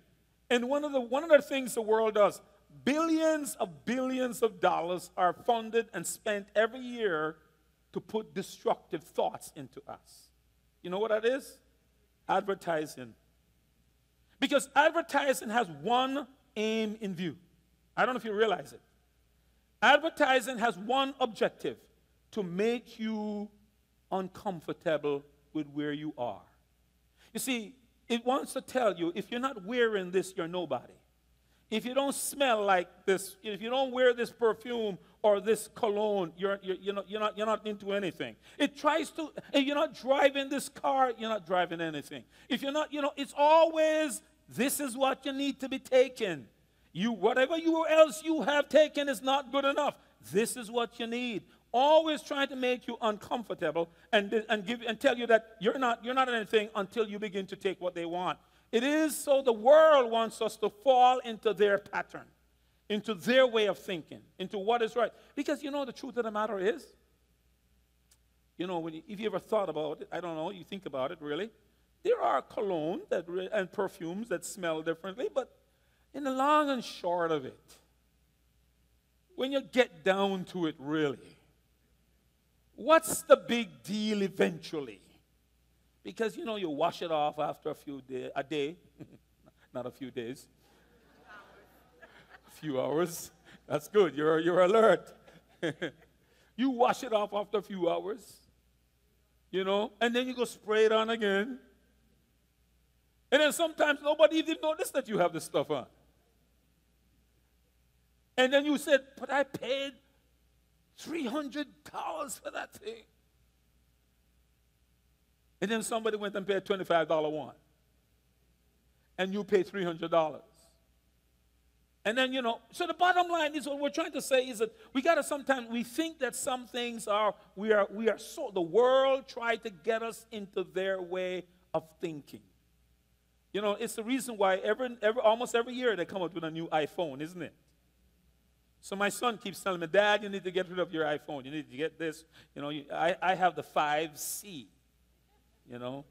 Speaker 14: And one of the, one of the things the world does, billions of billions of dollars are funded and spent every year to put destructive thoughts into us. You know what that is? Advertising. Because advertising has one aim in view. I don't know if you realize it. Advertising has one objective to make you uncomfortable with where you are. You see, it wants to tell you if you're not wearing this, you're nobody. If you don't smell like this, if you don't wear this perfume or this cologne, you're, you're, you're, not, you're, not, you're not into anything. It tries to, if you're not driving this car, you're not driving anything. If you're not, you know, it's always this is what you need to be taken. You, whatever you else you have taken is not good enough. This is what you need always trying to make you uncomfortable and, and, give, and tell you that you're not, you're not anything until you begin to take what they want. It is so the world wants us to fall into their pattern, into their way of thinking, into what is right. Because you know, the truth of the matter is, you know, you, if you ever thought about it, I don't know, you think about it really, there are cologne that re- and perfumes that smell differently, but in the long and short of it, when you get down to it really, What's the big deal eventually? Because you know you wash it off after a few days, a day, not a few days, a few hours. That's good. You're you're alert. you wash it off after a few hours, you know, and then you go spray it on again. And then sometimes nobody even notice that you have this stuff on. And then you said, but I paid $300 for that thing. And then somebody went and paid a $25 one. And you pay $300. And then, you know, so the bottom line is what we're trying to say is that we got to sometimes, we think that some things are, we are, we are so, the world tried to get us into their way of thinking. You know, it's the reason why every, every, almost every year they come up with a new iPhone, isn't it? So my son keeps telling me, Dad, you need to get rid of your iPhone. You need to get this. You know, you, I, I have the 5C, you know.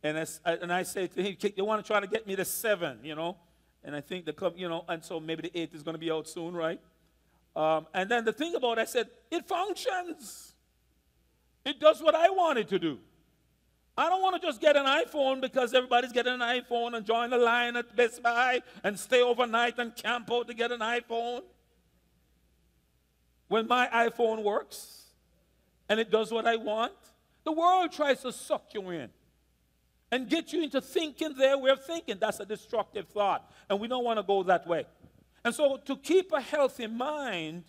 Speaker 14: And I, and I say to him, you want to try to get me the 7, you know. And I think the club, you know, and so maybe the 8 is going to be out soon, right? Um, and then the thing about it, I said, it functions. It does what I want it to do. I don't want to just get an iPhone because everybody's getting an iPhone and join the line at Best Buy and stay overnight and camp out to get an iPhone when my iPhone works and it does what I want, the world tries to suck you in and get you into thinking their way of thinking. That's a destructive thought, and we don't want to go that way. And so, to keep a healthy mind,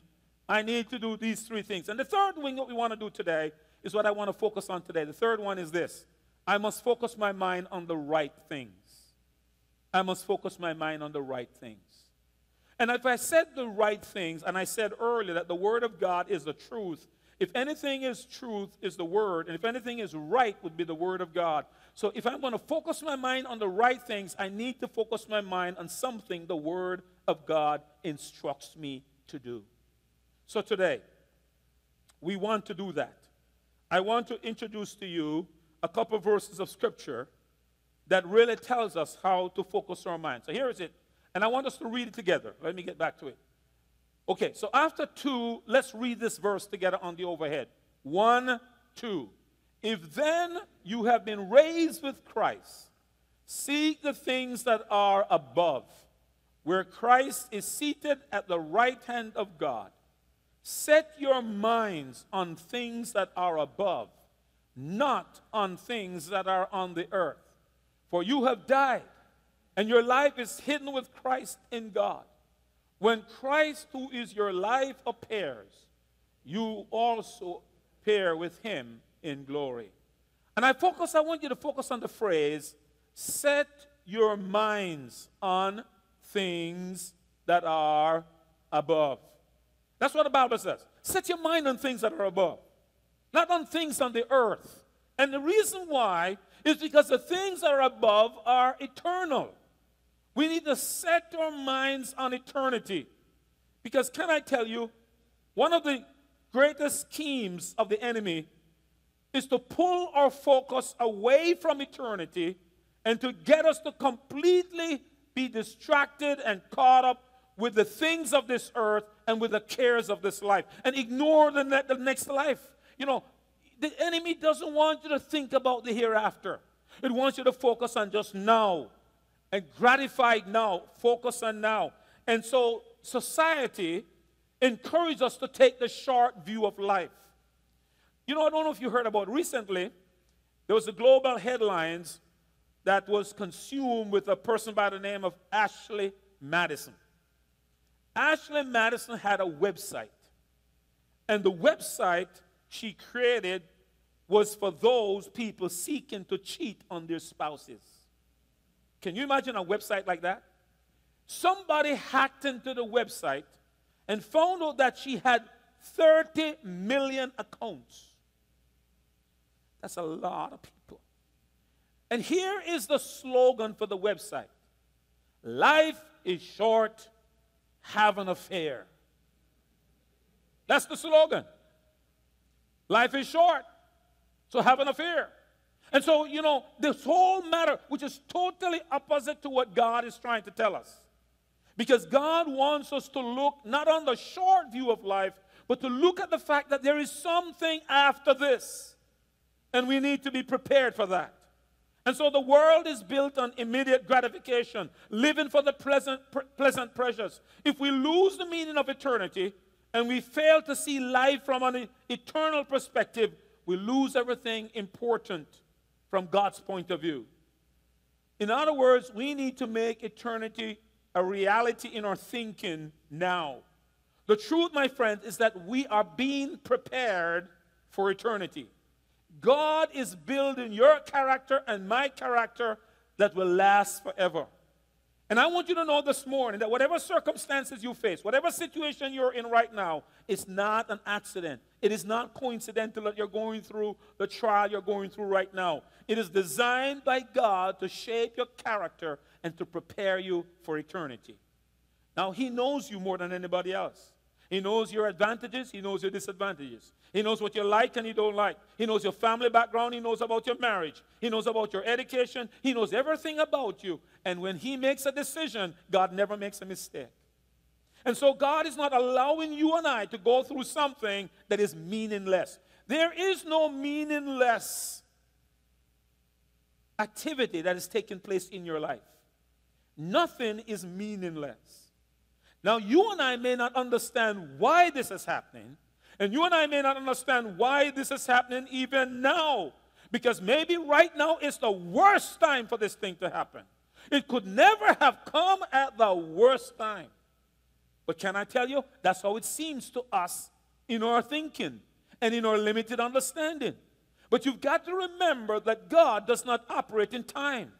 Speaker 14: I need to do these three things. And the third thing that we want to do today is what I want to focus on today. The third one is this I must focus my mind on the right things. I must focus my mind on the right things. And if I said the right things, and I said earlier that the Word of God is the truth, if anything is truth, is the Word, and if anything is right, would be the Word of God. So if I'm going to focus my mind on the right things, I need to focus my mind on something the Word of God instructs me to do. So today, we want to do that. I want to introduce to you a couple of verses of Scripture that really tells us how to focus our mind. So here is it and I want us to read it together. Let me get back to it. Okay, so after two, let's read this verse together on the overhead. One, two. If then you have been raised with Christ, seek the things that are above, where Christ is seated at the right hand of God. Set your minds on things that are above, not on things that are on the earth. For you have died and your life is hidden with Christ in God. When Christ, who is your life, appears, you also appear with him in glory. And I focus, I want you to focus on the phrase, set your minds on things that are above. That's what the Bible says. Set your mind on things that are above, not on things on the earth. And the reason why is because the things that are above are eternal. We need to set our minds on eternity. Because, can I tell you, one of the greatest schemes of the enemy is to pull our focus away from eternity and to get us to completely be distracted and caught up with the things of this earth and with the cares of this life and ignore the, ne- the next life. You know, the enemy doesn't want you to think about the hereafter. It wants you to focus on just now and gratified now, focus on now. And so society encourages us to take the short view of life. You know, I don't know if you heard about recently, there was a global headlines that was consumed with a person by the name of Ashley Madison. Ashley Madison had a website. And the website she created was for those people seeking to cheat on their spouses. Can you imagine a website like that? Somebody hacked into the website and found out that she had 30 million accounts. That's a lot of people. And here is the slogan for the website Life is short, have an affair. That's the slogan. Life is short, so have an affair. And so, you know, this whole matter, which is totally opposite to what God is trying to tell us. Because God wants us to look not on the short view of life, but to look at the fact that there is something after this. And we need to be prepared for that. And so the world is built on immediate gratification, living for the pleasant, pleasant pleasures. If we lose the meaning of eternity and we fail to see life from an eternal perspective, we lose everything important from God's point of view. In other words, we need to make eternity a reality in our thinking now. The truth, my friend, is that we are being prepared for eternity. God is building your character and my character that will last forever. And I want you to know this morning that whatever circumstances you face, whatever situation you're in right now, it's not an accident. It is not coincidental that you're going through the trial you're going through right now. It is designed by God to shape your character and to prepare you for eternity. Now, He knows you more than anybody else. He knows your advantages, He knows your disadvantages. He knows what you like and you don't like. He knows your family background. He knows about your marriage. He knows about your education. He knows everything about you. And when He makes a decision, God never makes a mistake. And so God is not allowing you and I to go through something that is meaningless. There is no meaningless activity that is taking place in your life. Nothing is meaningless. Now, you and I may not understand why this is happening, and you and I may not understand why this is happening even now. Because maybe right now is the worst time for this thing to happen. It could never have come at the worst time. But can I tell you, that's how it seems to us in our thinking and in our limited understanding. But you've got to remember that God does not operate in time.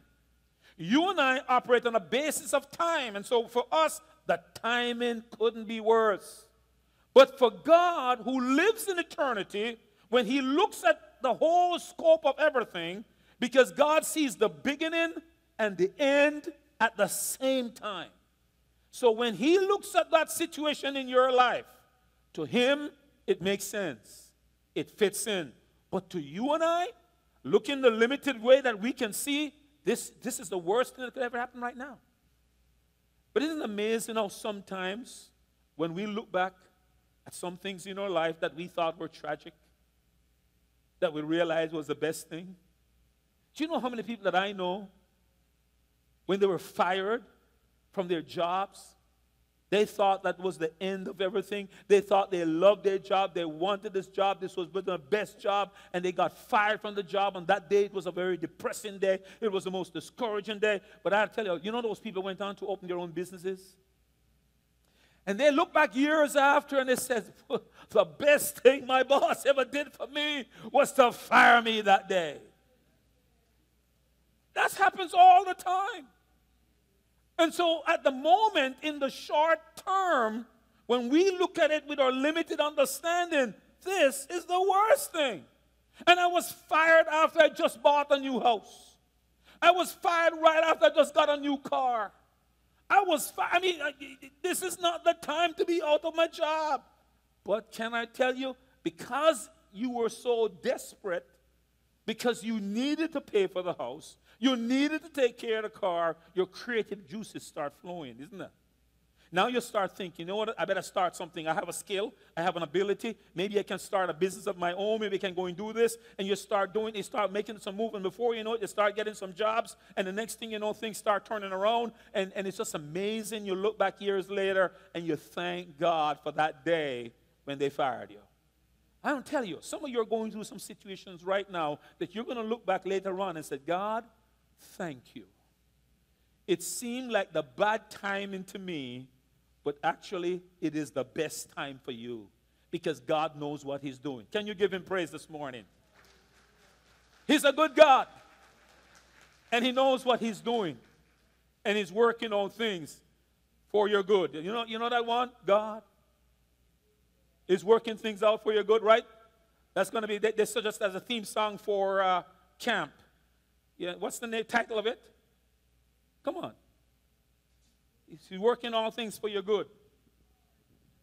Speaker 14: You and I operate on a basis of time. And so for us, the timing couldn't be worse. But for God, who lives in eternity, when He looks at the whole scope of everything, because God sees the beginning and the end at the same time. So when He looks at that situation in your life, to Him, it makes sense. It fits in. But to you and I, look in the limited way that we can see, this, this is the worst thing that could ever happen right now. But isn't it amazing how sometimes when we look back at some things in our life that we thought were tragic, that we realized was the best thing. Do you know how many people that I know, when they were fired from their jobs, they thought that was the end of everything. They thought they loved their job. They wanted this job. This was the best job. And they got fired from the job. On that day, it was a very depressing day. It was the most discouraging day. But i tell you, you know those people went on to open their own businesses? And they look back years after and they said, the best thing my boss ever did for me was to fire me that day. That happens all the time. And so, at the moment, in the short term, when we look at it with our limited understanding, this is the worst thing. And I was fired after I just bought a new house. I was fired right after I just got a new car. I was, fired. I mean, this is not the time to be out of my job. But can I tell you, because you were so desperate, because you needed to pay for the house, you needed to take care of the car, your creative juices start flowing, isn't it? Now you start thinking, you know what? I better start something. I have a skill, I have an ability. Maybe I can start a business of my own. Maybe I can go and do this. And you start doing, you start making some move. And Before you know it, you start getting some jobs. And the next thing you know, things start turning around. And, and it's just amazing. You look back years later and you thank God for that day when they fired you. I don't tell you, some of you are going through some situations right now that you're going to look back later on and say, God, thank you. It seemed like the bad timing to me, but actually, it is the best time for you because God knows what He's doing. Can you give Him praise this morning? He's a good God, and He knows what He's doing, and He's working on things for your good. You know, you know that one? God is working things out for your good, right? That's going to be, they, they suggest as a theme song for uh, camp. Yeah, what's the name, title of it? Come on. He's working all things for your good.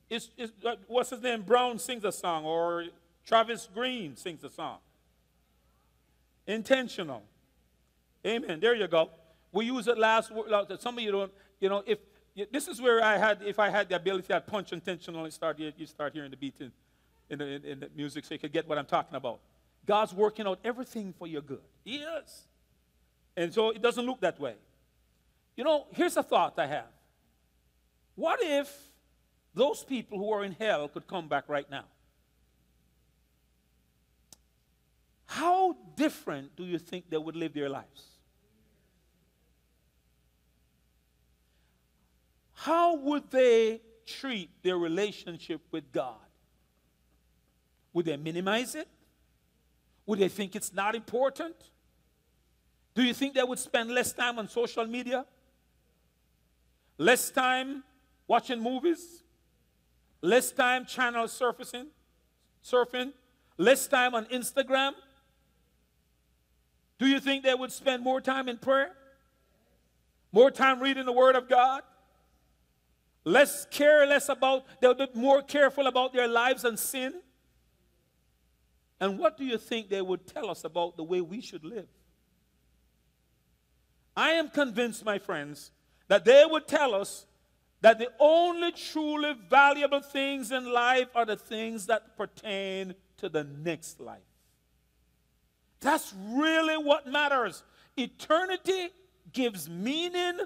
Speaker 14: It's, it's, uh, what's his name? Brown sings a song, or Travis Greene sings a song. Intentional. Amen. There you go. We use it last. Word. Some of you don't. You know, if this is where I had, if I had the ability, I'd punch intentionally. Start you start hearing the beat in, in, the, in, in the music, so you could get what I'm talking about. God's working out everything for your good. Yes. And so it doesn't look that way. You know, here's a thought I have. What if those people who are in hell could come back right now? How different do you think they would live their lives? How would they treat their relationship with God? Would they minimize it? Would they think it's not important? Do you think they would spend less time on social media? Less time watching movies? Less time channel surfacing, surfing? Less time on Instagram? Do you think they would spend more time in prayer? More time reading the Word of God? Less careless about, they'll be more careful about their lives and sin? And what do you think they would tell us about the way we should live? I am convinced, my friends, that they would tell us that the only truly valuable things in life are the things that pertain to the next life. That's really what matters. Eternity gives meaning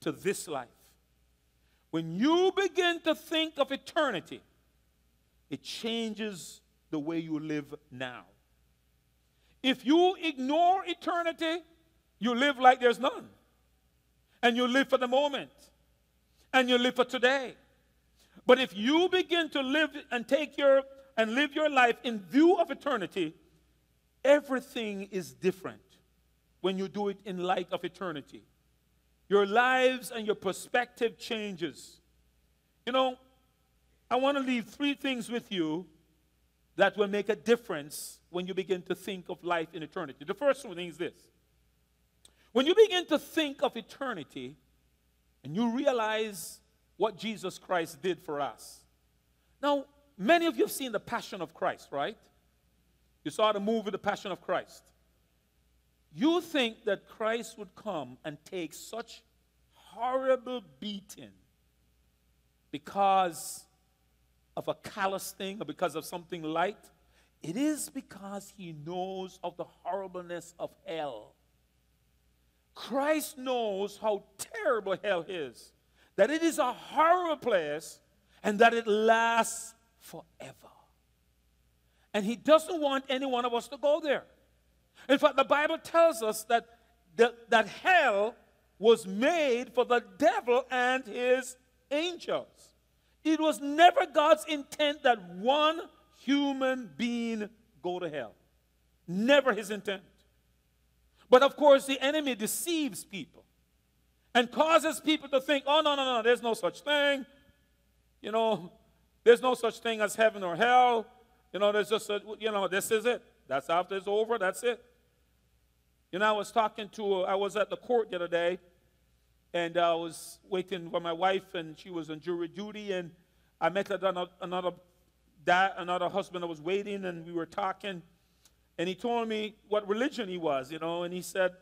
Speaker 14: to this life. When you begin to think of eternity, it changes the way you live now. If you ignore eternity, you live like there's none. And you live for the moment. And you live for today. But if you begin to live and take your and live your life in view of eternity, everything is different when you do it in light of eternity. Your lives and your perspective changes. You know, I want to leave three things with you that will make a difference when you begin to think of life in eternity. The first one is this when you begin to think of eternity and you realize what Jesus Christ did for us. Now, many of you have seen The Passion of Christ, right? You saw the movie The Passion of Christ. You think that Christ would come and take such horrible beating because of a callous thing or because of something light? It is because he knows of the horribleness of hell. Christ knows how terrible hell is, that it is a horrible place, and that it lasts forever. And He doesn't want any one of us to go there. In fact, the Bible tells us that, that hell was made for the devil and his angels. It was never God's intent that one human being go to hell. Never his intent. But of course, the enemy deceives people and causes people to think, oh, no, no, no, there's no such thing. You know, there's no such thing as heaven or hell. You know, there's just, a, you know, this is it. That's after it's over, that's it. You know, I was talking to, I was at the court the other day, and I was waiting for my wife, and she was on jury duty, and I met another, another dad, another husband that was waiting, and we were talking, and he told me what religion he was, you know, and he said,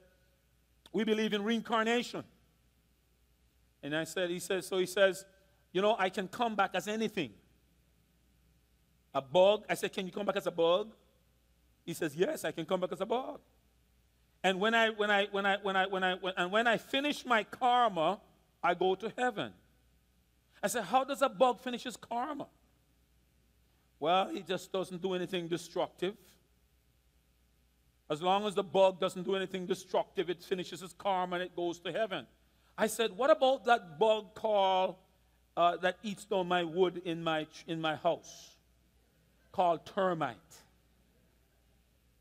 Speaker 14: We believe in reincarnation. And I said, He says, so he says, you know, I can come back as anything. A bug. I said, Can you come back as a bug? He says, Yes, I can come back as a bug. And when I when I when I when I when I when, and when I finish my karma, I go to heaven. I said, How does a bug finish his karma? Well, he just doesn't do anything destructive. As long as the bug doesn't do anything destructive, it finishes its karma and it goes to heaven. I said, What about that bug called uh, that eats down my wood in my, in my house? Called termite.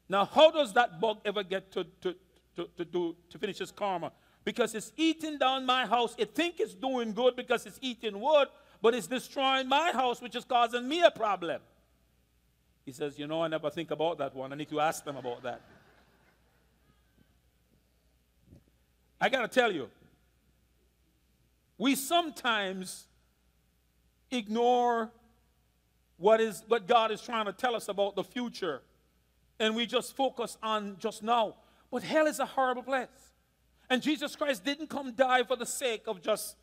Speaker 14: Now, how does that bug ever get to, to, to, to, do, to finish its karma? Because it's eating down my house. It think it's doing good because it's eating wood, but it's destroying my house, which is causing me a problem. He says, You know, I never think about that one. I need to ask them about that. I got to tell you, we sometimes ignore what is what God is trying to tell us about the future and we just focus on just now. But hell is a horrible place. And Jesus Christ didn't come die for the sake of just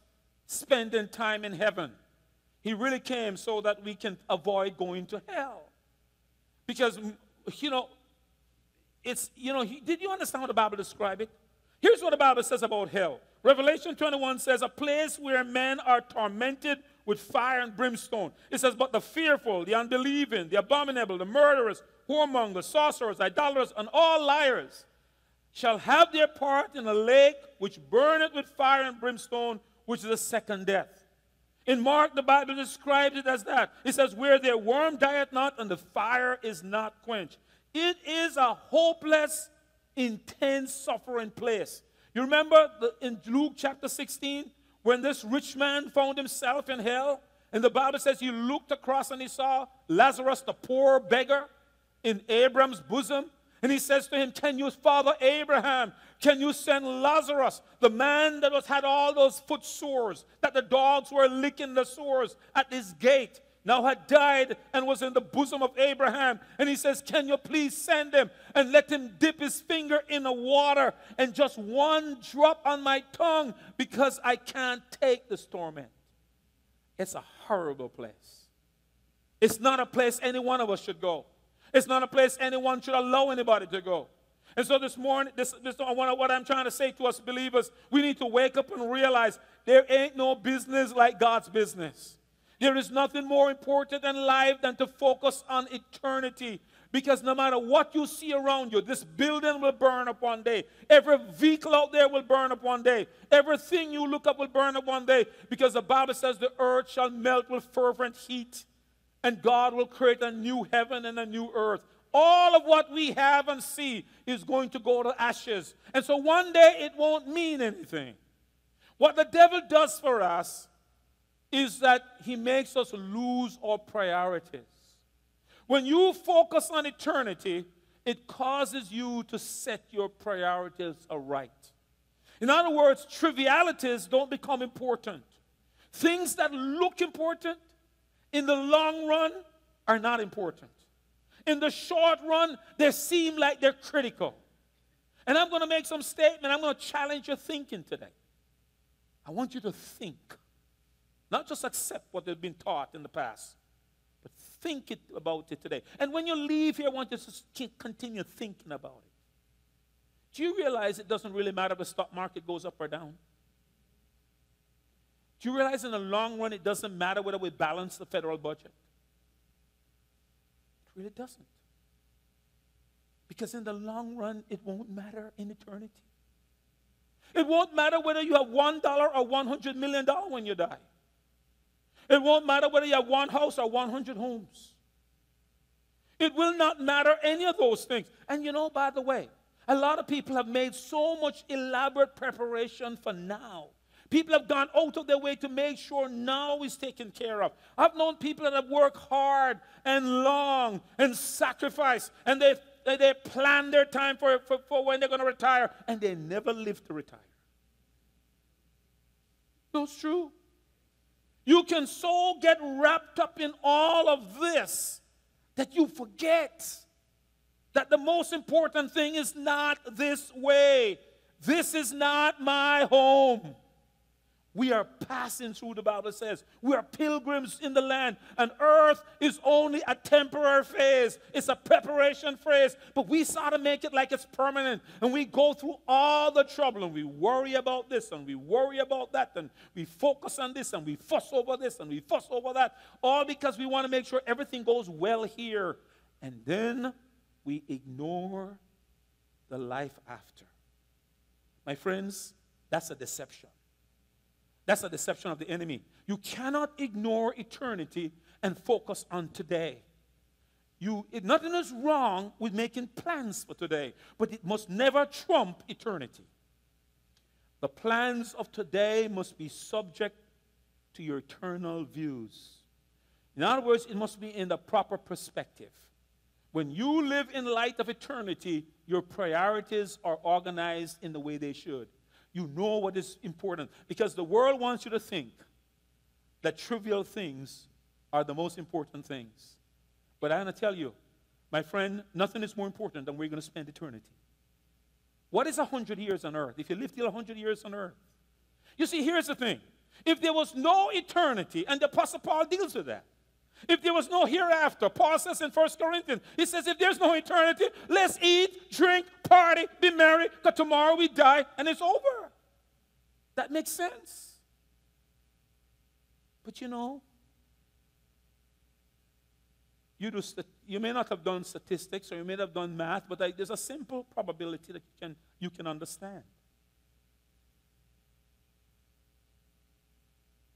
Speaker 14: spending time in heaven. He really came so that we can avoid going to hell. Because, you know, it's, you know, did you understand how the Bible describes it? Here's what the Bible says about hell. Revelation 21 says, a place where men are tormented with fire and brimstone. It says, but the fearful, the unbelieving, the abominable, the murderers, whoremongers, sorcerers, idolaters, and all liars shall have their part in a lake which burneth with fire and brimstone, which is the second death. In Mark, the Bible describes it as that. It says, Where their worm dieth not, and the fire is not quenched. It is a hopeless, intense suffering place. You remember the, in Luke chapter 16, when this rich man found himself in hell? And the Bible says he looked across and he saw Lazarus, the poor beggar, in Abram's bosom. And he says to him, Can you, Father Abraham, can you send Lazarus, the man that was, had all those foot sores, that the dogs were licking the sores at his gate, now had died and was in the bosom of Abraham. And he says, Can you please send him and let him dip his finger in the water and just one drop on my tongue because I can't take this torment? It's a horrible place. It's not a place any one of us should go. It's not a place anyone should allow anybody to go. And so this morning, this, this what I'm trying to say to us believers, we need to wake up and realize there ain't no business like God's business. There is nothing more important in life than to focus on eternity. Because no matter what you see around you, this building will burn up one day. Every vehicle out there will burn up one day. Everything you look up will burn up one day. Because the Bible says the earth shall melt with fervent heat and God will create a new heaven and a new earth. All of what we have and see is going to go to ashes. And so one day it won't mean anything. What the devil does for us is that he makes us lose our priorities. When you focus on eternity, it causes you to set your priorities aright. In other words, trivialities don't become important. Things that look important in the long run are not important. In the short run, they seem like they're critical. And I'm going to make some statement. I'm going to challenge your thinking today. I want you to think, not just accept what they've been taught in the past, but think it about it today. And when you leave here, I want you to continue thinking about it. Do you realize it doesn't really matter if the stock market goes up or down? Do you realize in the long run it doesn't matter whether we balance the federal budget? It really doesn't. Because in the long run, it won't matter in eternity. It won't matter whether you have $1 or $100 million when you die. It won't matter whether you have one house or 100 homes. It will not matter any of those things. And you know, by the way, a lot of people have made so much elaborate preparation for now People have gone out of their way to make sure now is taken care of. I've known people that have worked hard and long and sacrificed, and they they plan their time for, for, for when they're going to retire, and they never live to retire. That's true. You can so get wrapped up in all of this that you forget that the most important thing is not this way. This is not my home. We are passing through, the Bible says. We are pilgrims in the land, and earth is only a temporary phase. It's a preparation phase, but we sort of make it like it's permanent. And we go through all the trouble, and we worry about this, and we worry about that, and we focus on this, and we fuss over this, and we fuss over that, all because we want to make sure everything goes well here. And then we ignore the life after. My friends, that's a deception. That's a deception of the enemy. You cannot ignore eternity and focus on today. You, nothing is wrong with making plans for today, but it must never trump eternity. The plans of today must be subject to your eternal views. In other words, it must be in the proper perspective. When you live in light of eternity, your priorities are organized in the way they should you know what is important. Because the world wants you to think that trivial things are the most important things. But I'm to tell you, my friend, nothing is more important than we're going to spend eternity. What is 100 years on earth? If you live till 100 years on earth. You see, here's the thing. If there was no eternity, and the Apostle Paul deals with that. If there was no hereafter, Paul says in 1 Corinthians, he says, if there's no eternity, let's eat, drink, party, be merry, because tomorrow we die and it's over. That makes sense. But you know, you, do you may not have done statistics or you may have done math, but I, there's a simple probability that you can, you can understand.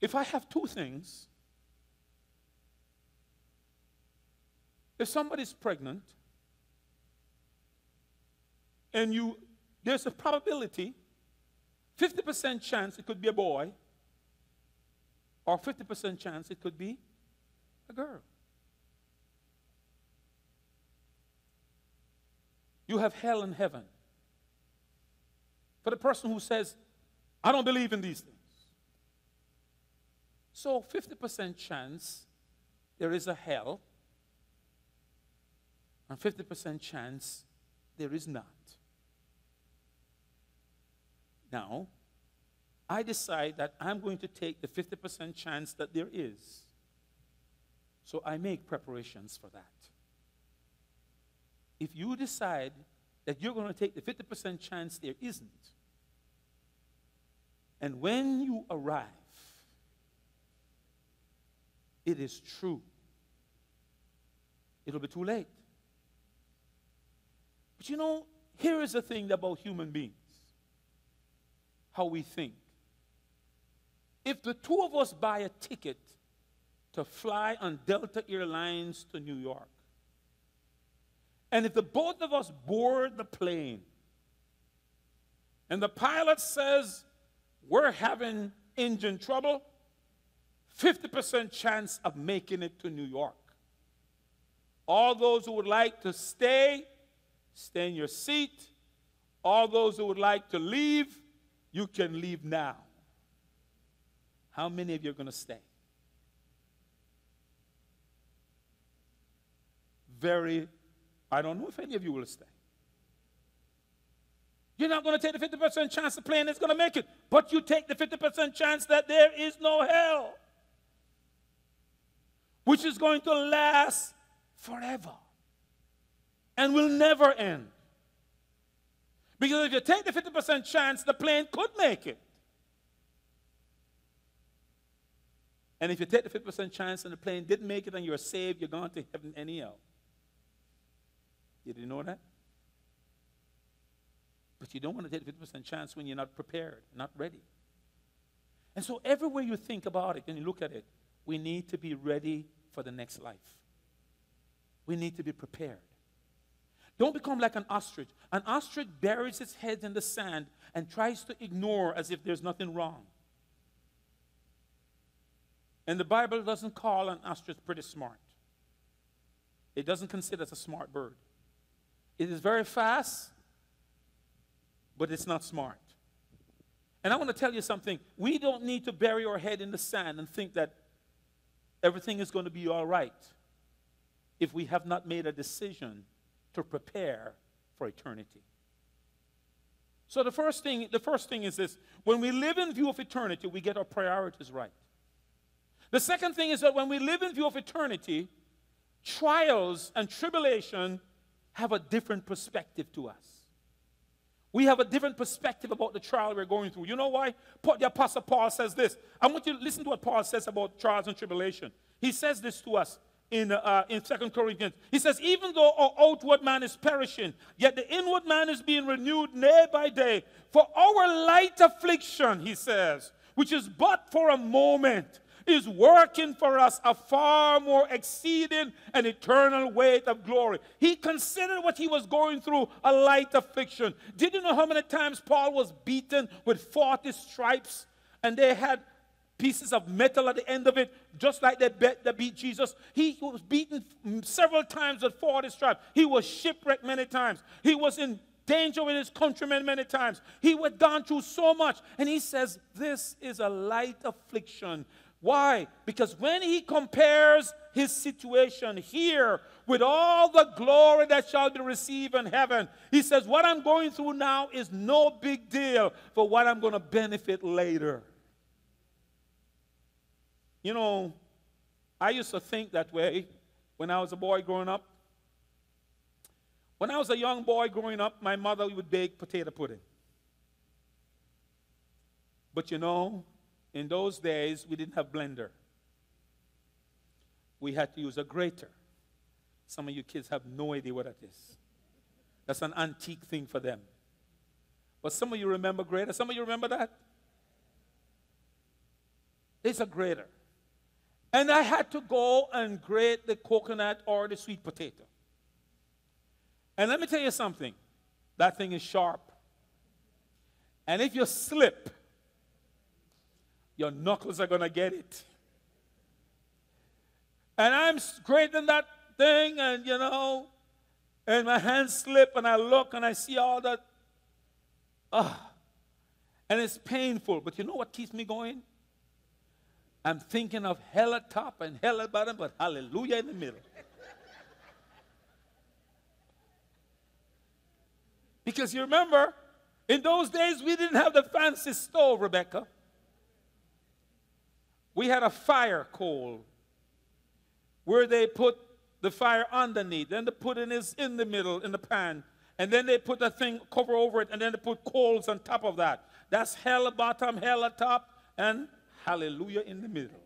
Speaker 14: If I have two things, if somebody's pregnant and you there's a probability 50% chance it could be a boy, or 50% chance it could be a girl. You have hell and heaven. For the person who says, I don't believe in these things. So 50% chance there is a hell, and 50% chance there is not. Now, I decide that I'm going to take the 50% chance that there is. So I make preparations for that. If you decide that you're going to take the 50% chance there isn't, and when you arrive, it is true, it'll be too late. But you know, here is the thing about human beings how we think. If the two of us buy a ticket to fly on Delta Airlines to New York, and if the both of us board the plane, and the pilot says we're having engine trouble, 50% chance of making it to New York. All those who would like to stay, stay in your seat. All those who would like to leave, you can leave now. How many of you are going to stay? Very, I don't know if any of you will stay. You're not going to take the 50% chance the plane is going to make it, but you take the 50% chance that there is no hell, which is going to last forever and will never end. Because if you take the 50% chance, the plane could make it. And if you take the 50% chance and the plane didn't make it and you're saved, you're going to heaven anyhow. You didn't know that? But you don't want to take the 50% chance when you're not prepared, not ready. And so, everywhere you think about it and you look at it, we need to be ready for the next life. We need to be prepared. Don't become like an ostrich. An ostrich buries its head in the sand and tries to ignore as if there's nothing wrong. And the Bible doesn't call an ostrich pretty smart. It doesn't consider it a smart bird. It is very fast, but it's not smart. And I want to tell you something. We don't need to bury our head in the sand and think that everything is going to be all right if we have not made a decision to prepare for eternity. So the first thing, the first thing is this: when we live in view of eternity, we get our priorities right. The second thing is that when we live in view of eternity, trials and tribulation have a different perspective to us. We have a different perspective about the trial we're going through. You know why? The Apostle Paul says this. I want you to listen to what Paul says about trials and tribulation. He says this to us in, uh, in 2 Corinthians. He says, Even though our outward man is perishing, yet the inward man is being renewed day by day. For our light affliction, he says, which is but for a moment, is working for us a far more exceeding and eternal weight of glory. He considered what he was going through a light affliction. Did you know how many times Paul was beaten with 40 stripes and they had pieces of metal at the end of it, just like they, bet, they beat Jesus. He was beaten several times with 40 stripes. He was shipwrecked many times. He was in danger with his countrymen many times. He had gone through so much. And he says, This is a light affliction why? Because when he compares his situation here with all the glory that shall be received in heaven, he says, What I'm going through now is no big deal for what I'm going to benefit later. You know, I used to think that way when I was a boy growing up. When I was a young boy growing up, my mother would bake potato pudding. But you know, in those days, we didn't have blender. We had to use a grater. Some of you kids have no idea what that is. That's an antique thing for them. But some of you remember grater. Some of you remember that? It's a grater. And I had to go and grate the coconut or the sweet potato. And let me tell you something that thing is sharp. And if you slip, your knuckles are going to get it. And I'm grating that thing, and you know, and my hands slip, and I look and I see all that. Ah, and it's painful. But you know what keeps me going? I'm thinking of hell at top and hell at bottom, but hallelujah in the middle. because you remember, in those days we didn't have the fancy stove, Rebecca we had a fire coal where they put the fire underneath. Then the pudding is in the middle in the pan. And then they put the thing cover over it, and then they put coals on top of that. That's hell at bottom, hell at top, and hallelujah in the middle.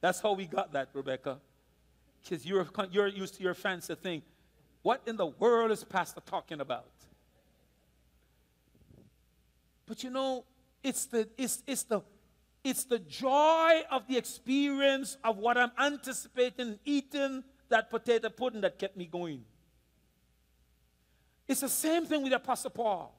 Speaker 14: That's how we got that, Rebecca. Because you're, you're used to your fancy thing. What in the world is Pastor talking about? But you know, it's the, it's, it's the it's the joy of the experience of what I'm anticipating eating that potato pudding that kept me going. It's the same thing with Apostle Paul.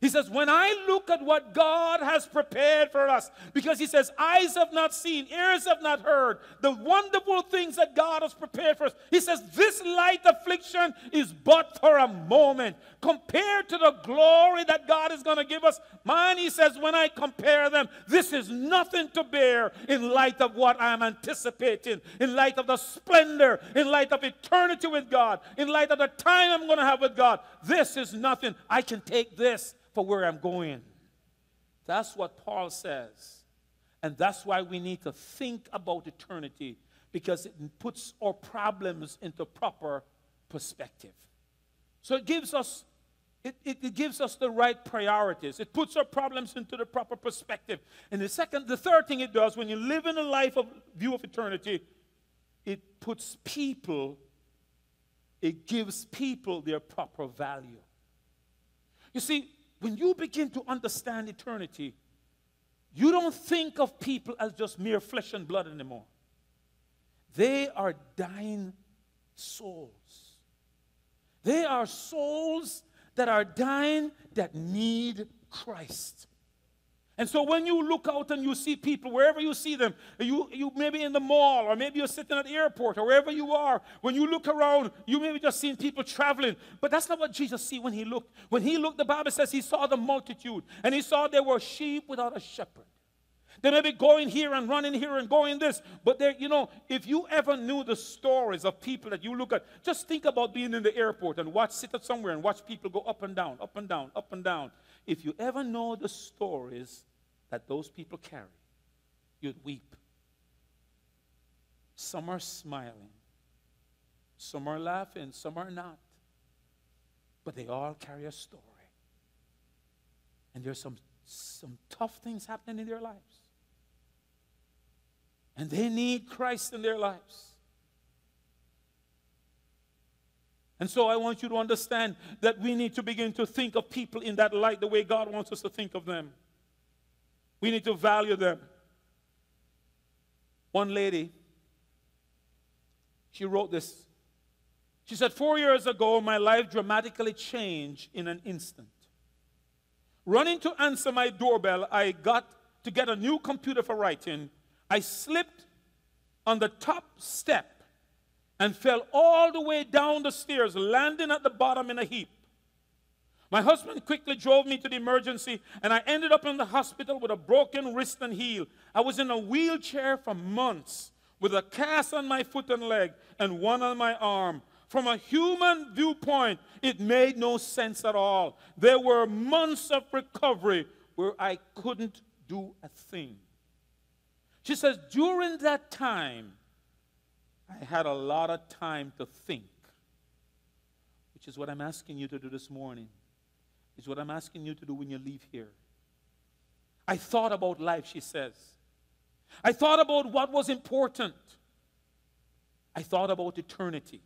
Speaker 14: He says, When I look at what God has prepared for us, because he says, Eyes have not seen, ears have not heard, the wonderful things that God has prepared for us. He says, This light affliction is but for a moment. Compared to the glory that God is going to give us, man, he says, When I compare them, this is nothing to bear in light of what I'm anticipating, in light of the splendor, in light of eternity with God, in light of the time I'm going to have with God. This is nothing. I can take this for where I'm going. That's what Paul says. And that's why we need to think about eternity because it puts our problems into proper perspective. So it gives us it, it, it, gives us the right priorities. It puts our problems into the proper perspective. And the second, the third thing it does when you live in a life of view of eternity, it puts people, it gives people their proper value. You see, when you begin to understand eternity, you don't think of people as just mere flesh and blood anymore. They are dying souls. They are souls that are dying that need Christ. And so when you look out and you see people, wherever you see them, you, you maybe in the mall, or maybe you're sitting at the airport, or wherever you are, when you look around, you maybe just seeing people traveling. But that's not what Jesus see when he looked. When he looked, the Bible says he saw the multitude, and he saw there were sheep without a shepherd. They may be going here and running here and going this, but there, you know, if you ever knew the stories of people that you look at, just think about being in the airport and watch, sit at somewhere and watch people go up and down, up and down, up and down. If you ever know the stories that those people carry, you'd weep. Some are smiling, some are laughing, some are not. But they all carry a story. And there's some, some tough things happening in their lives. And they need Christ in their lives. And so I want you to understand that we need to begin to think of people in that light the way God wants us to think of them. We need to value them. One lady, she wrote this. She said, Four years ago, my life dramatically changed in an instant. Running to answer my doorbell, I got to get a new computer for writing. I slipped on the top step and fell all the way down the stairs, landing at the bottom in a heap. My husband quickly drove me to the emergency, and I ended up in the hospital with a broken wrist and heel. I was in a wheelchair for months with a cast on my foot and leg and one on my arm. From a human viewpoint, it made no sense at all. There were months of recovery where I couldn't do a thing. She says, during that time, I had a lot of time to think, which is what I'm asking you to do this morning. Is what I'm asking you to do when you leave here. I thought about life, she says. I thought about what was important. I thought about eternity.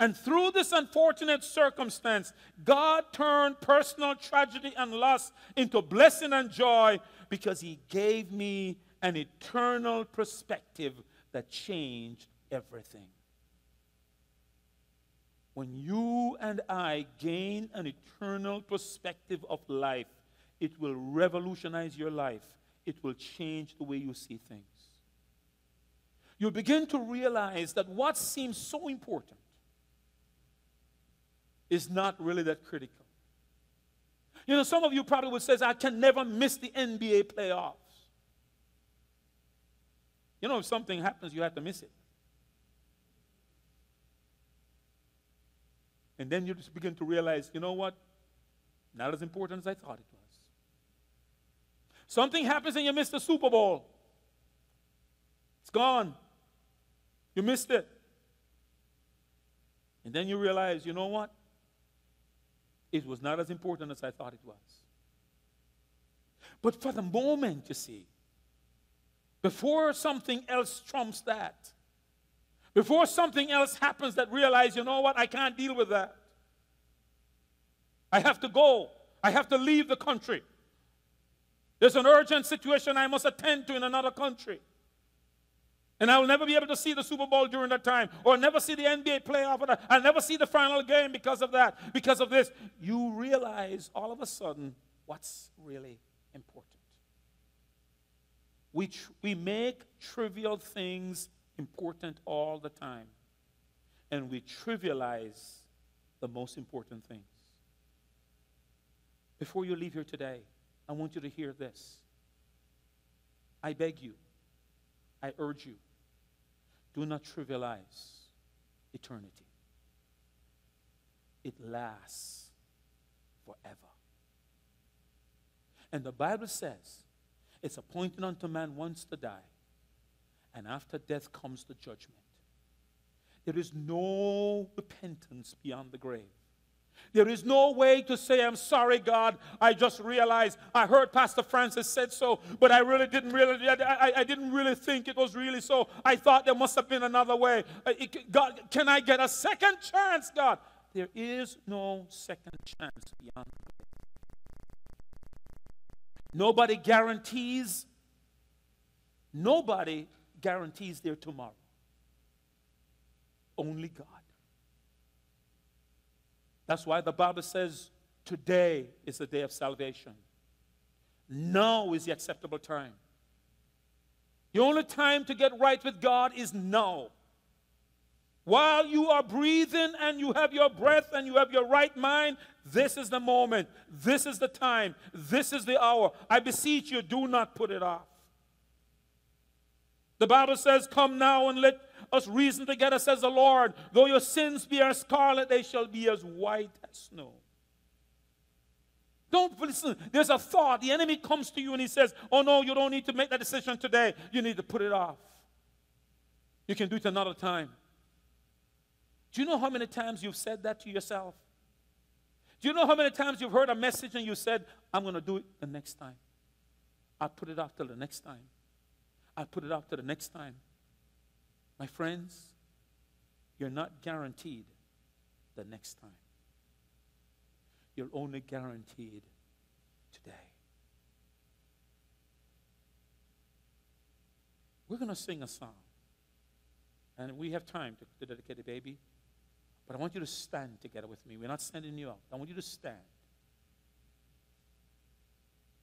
Speaker 14: And through this unfortunate circumstance, God turned personal tragedy and loss into blessing and joy because He gave me an eternal perspective that changed everything. When you and I gain an eternal perspective of life, it will revolutionize your life. It will change the way you see things. You'll begin to realize that what seems so important is not really that critical. You know, some of you probably would say, I can never miss the NBA playoffs. You know, if something happens, you have to miss it. And then you just begin to realize, you know what? Not as important as I thought it was. Something happens and you miss the Super Bowl. It's gone. You missed it. And then you realize, you know what? it was not as important as I thought it was. But for the moment, you see, before something else trumps that, before something else happens that realize, you know what, I can't deal with that. I have to go. I have to leave the country. There's an urgent situation I must attend to in another country. And I will never be able to see the Super Bowl during that time, or never see the NBA playoff. or I'll never see the final game because of that, because of this. You realize all of a sudden what's really important. We, tr- we make trivial things important all the time, and we trivialize the most important things. Before you leave here today, I want you to hear this. I beg you, I urge you, do not trivialize eternity. It lasts forever. And the Bible says it's appointed unto man once to die, and after death comes the judgment. There is no repentance beyond the grave. There is no way to say, I'm sorry, God. I just realized I heard Pastor Francis said so, but I really didn't really, I, I didn't really think it was really so. I thought there must have been another way. Uh, God, can I get a second chance, God? There is no second chance beyond. Nobody guarantees, nobody guarantees their tomorrow. Only God. That's why the Bible says today is the day of salvation. Now is the acceptable time. The only time to get right with God is now. While you are breathing and you have your breath and you have your right mind, this is the moment. This is the time. This is the hour. I beseech you, do not put it off. The Bible says, Come now and let us reason together, says the Lord. Though your sins be as scarlet, they shall be as white as snow. Don't listen. There's a thought. The enemy comes to you and he says, Oh no, you don't need to make that decision today. You need to put it off. You can do it another time. Do you know how many times you've said that to yourself? Do you know how many times you've heard a message and you said, I'm going to do it the next time? I'll put it off till the next time. I'll put it off till the next time. My friends, you're not guaranteed the next time. You're only guaranteed today. We're going to sing a song. And we have time to, to dedicate a baby. But I want you to stand together with me. We're not sending you out. I want you to stand.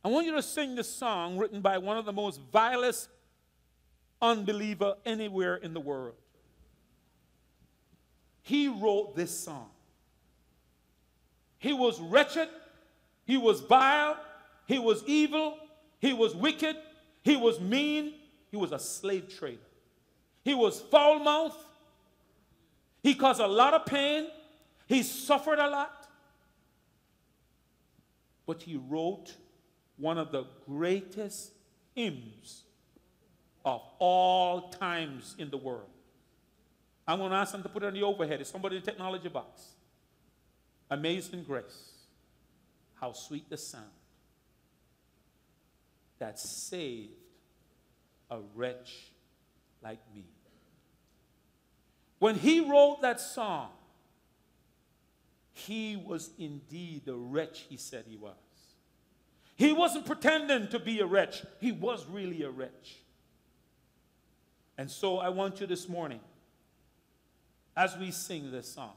Speaker 14: I want you to sing this song written by one of the most vilest unbeliever anywhere in the world. He wrote this song. He was wretched, he was vile, he was evil, he was wicked, he was mean, he was a slave trader. He was foul mouthed, he caused a lot of pain, he suffered a lot. But he wrote one of the greatest hymns of all times in the world. I'm going to ask them to put it on the overhead. It's somebody in the technology box. Amazing grace. How sweet the sound that saved a wretch like me. When he wrote that song, he was indeed the wretch he said he was. He wasn't pretending to be a wretch, he was really a wretch. And so I want you this morning, as we sing this song,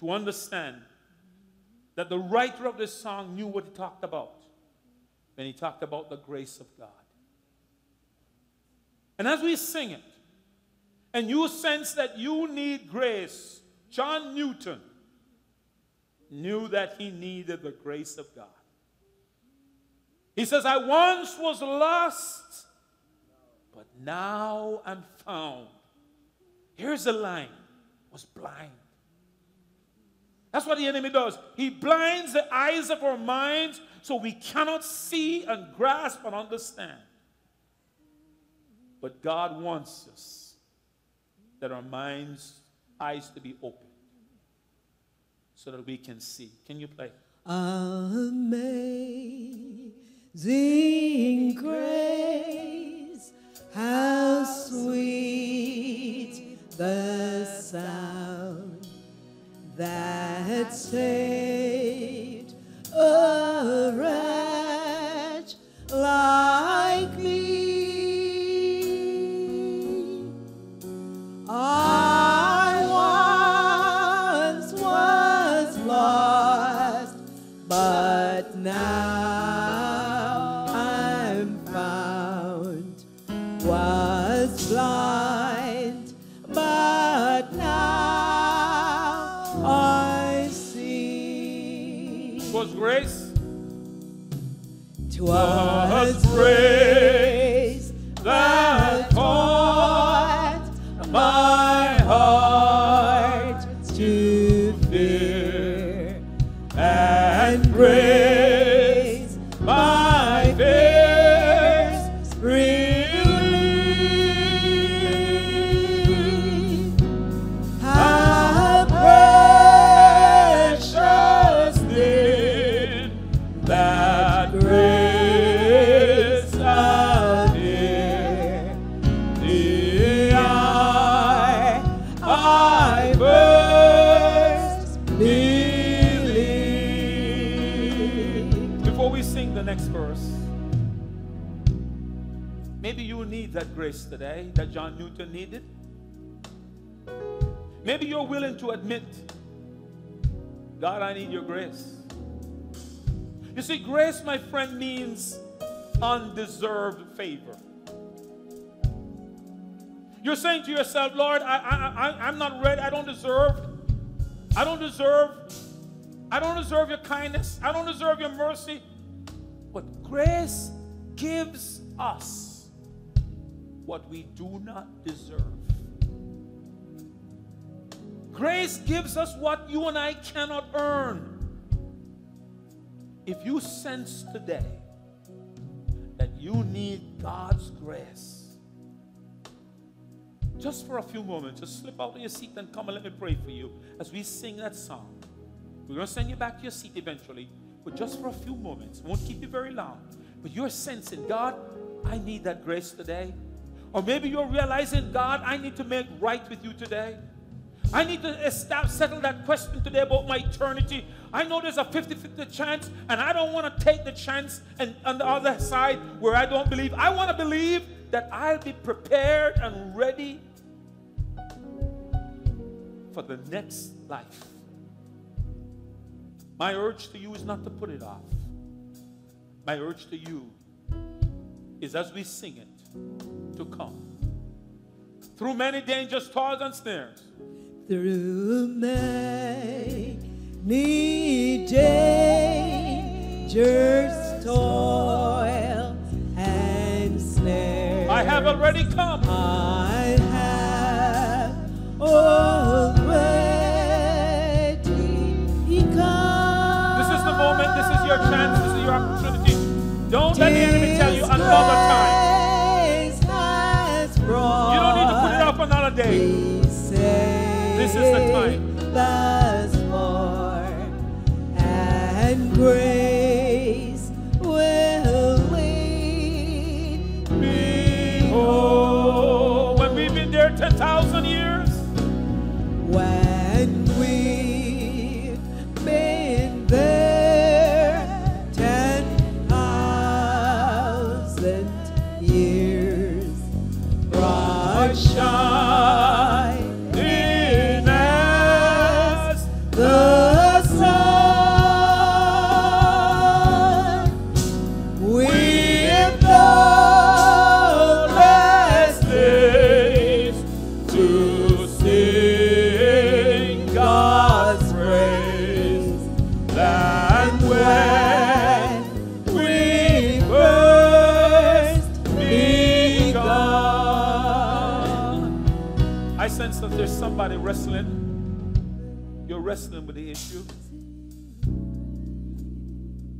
Speaker 14: to understand that the writer of this song knew what he talked about when he talked about the grace of God. And as we sing it, and you sense that you need grace, John Newton knew that he needed the grace of God. He says, I once was lost, but now I'm found. Here's a line was blind that's what the enemy does. He blinds the eyes of our minds so we cannot see and grasp and understand. But God wants us that our minds, eyes to be open so that we can see. Can you play?
Speaker 1: Amazing grace, how sweet the sound that saved a wretch
Speaker 14: today that John Newton needed. Maybe you're willing to admit, God, I need your grace. You see, grace, my friend, means undeserved favor. You're saying to yourself, Lord, I, I, I, I'm not ready. I don't deserve. I don't deserve. I don't deserve your kindness. I don't deserve your mercy. But grace gives us what we do not deserve. Grace gives us what you and I cannot earn. If you sense today that you need God's grace, just for a few moments, just slip out of your seat and come and let me pray for you as we sing that song. We're going to send you back to your seat eventually, but just for a few moments. Won't keep you very long. But you're sensing, God, I need that grace today. Or maybe you're realizing, God, I need to make right with you today. I need to establish, settle that question today about my eternity. I know there's a 50 50 chance, and I don't want to take the chance and on the other side where I don't believe. I want to believe that I'll be prepared and ready for the next life. My urge to you is not to put it off. My urge to you is as we sing it, to come. Through many dangers, toils, and snares.
Speaker 1: Through many dangers, toil, and snares.
Speaker 14: I have already come.
Speaker 1: I have already come.
Speaker 14: This is the moment. This is your chance. This is your opportunity. Don't let the enemy tell you another time.
Speaker 1: Thus far, and grace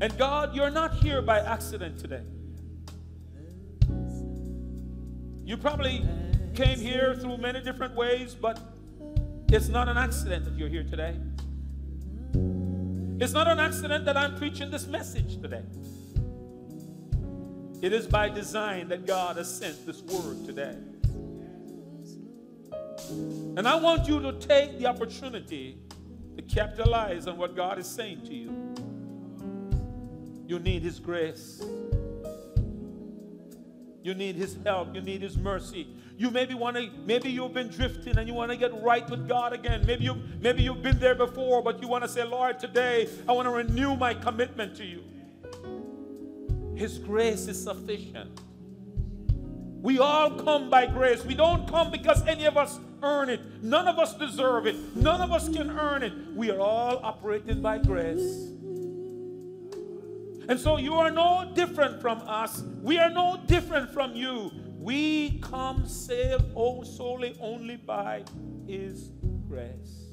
Speaker 1: And
Speaker 14: God, you're not here by accident today. You probably came here through many different ways, but it's not an accident that you're here today. It's not an accident that I'm preaching this message today. It is by design that God has sent this word today. And I want you to take the opportunity to capitalize on what God is saying to you. You need His grace. You need His help. You need His mercy. You maybe want to, maybe you've been drifting and you want to get right with God again. Maybe you, maybe you've been there before, but you want to say, Lord, today I want to renew my commitment to you. His grace is sufficient. We all come by grace. We don't come because any of us earn it. None of us deserve it. None of us can earn it. We are all operated by grace. And so you are no different from us. We are no different from you. We come saved oh, solely only by His grace.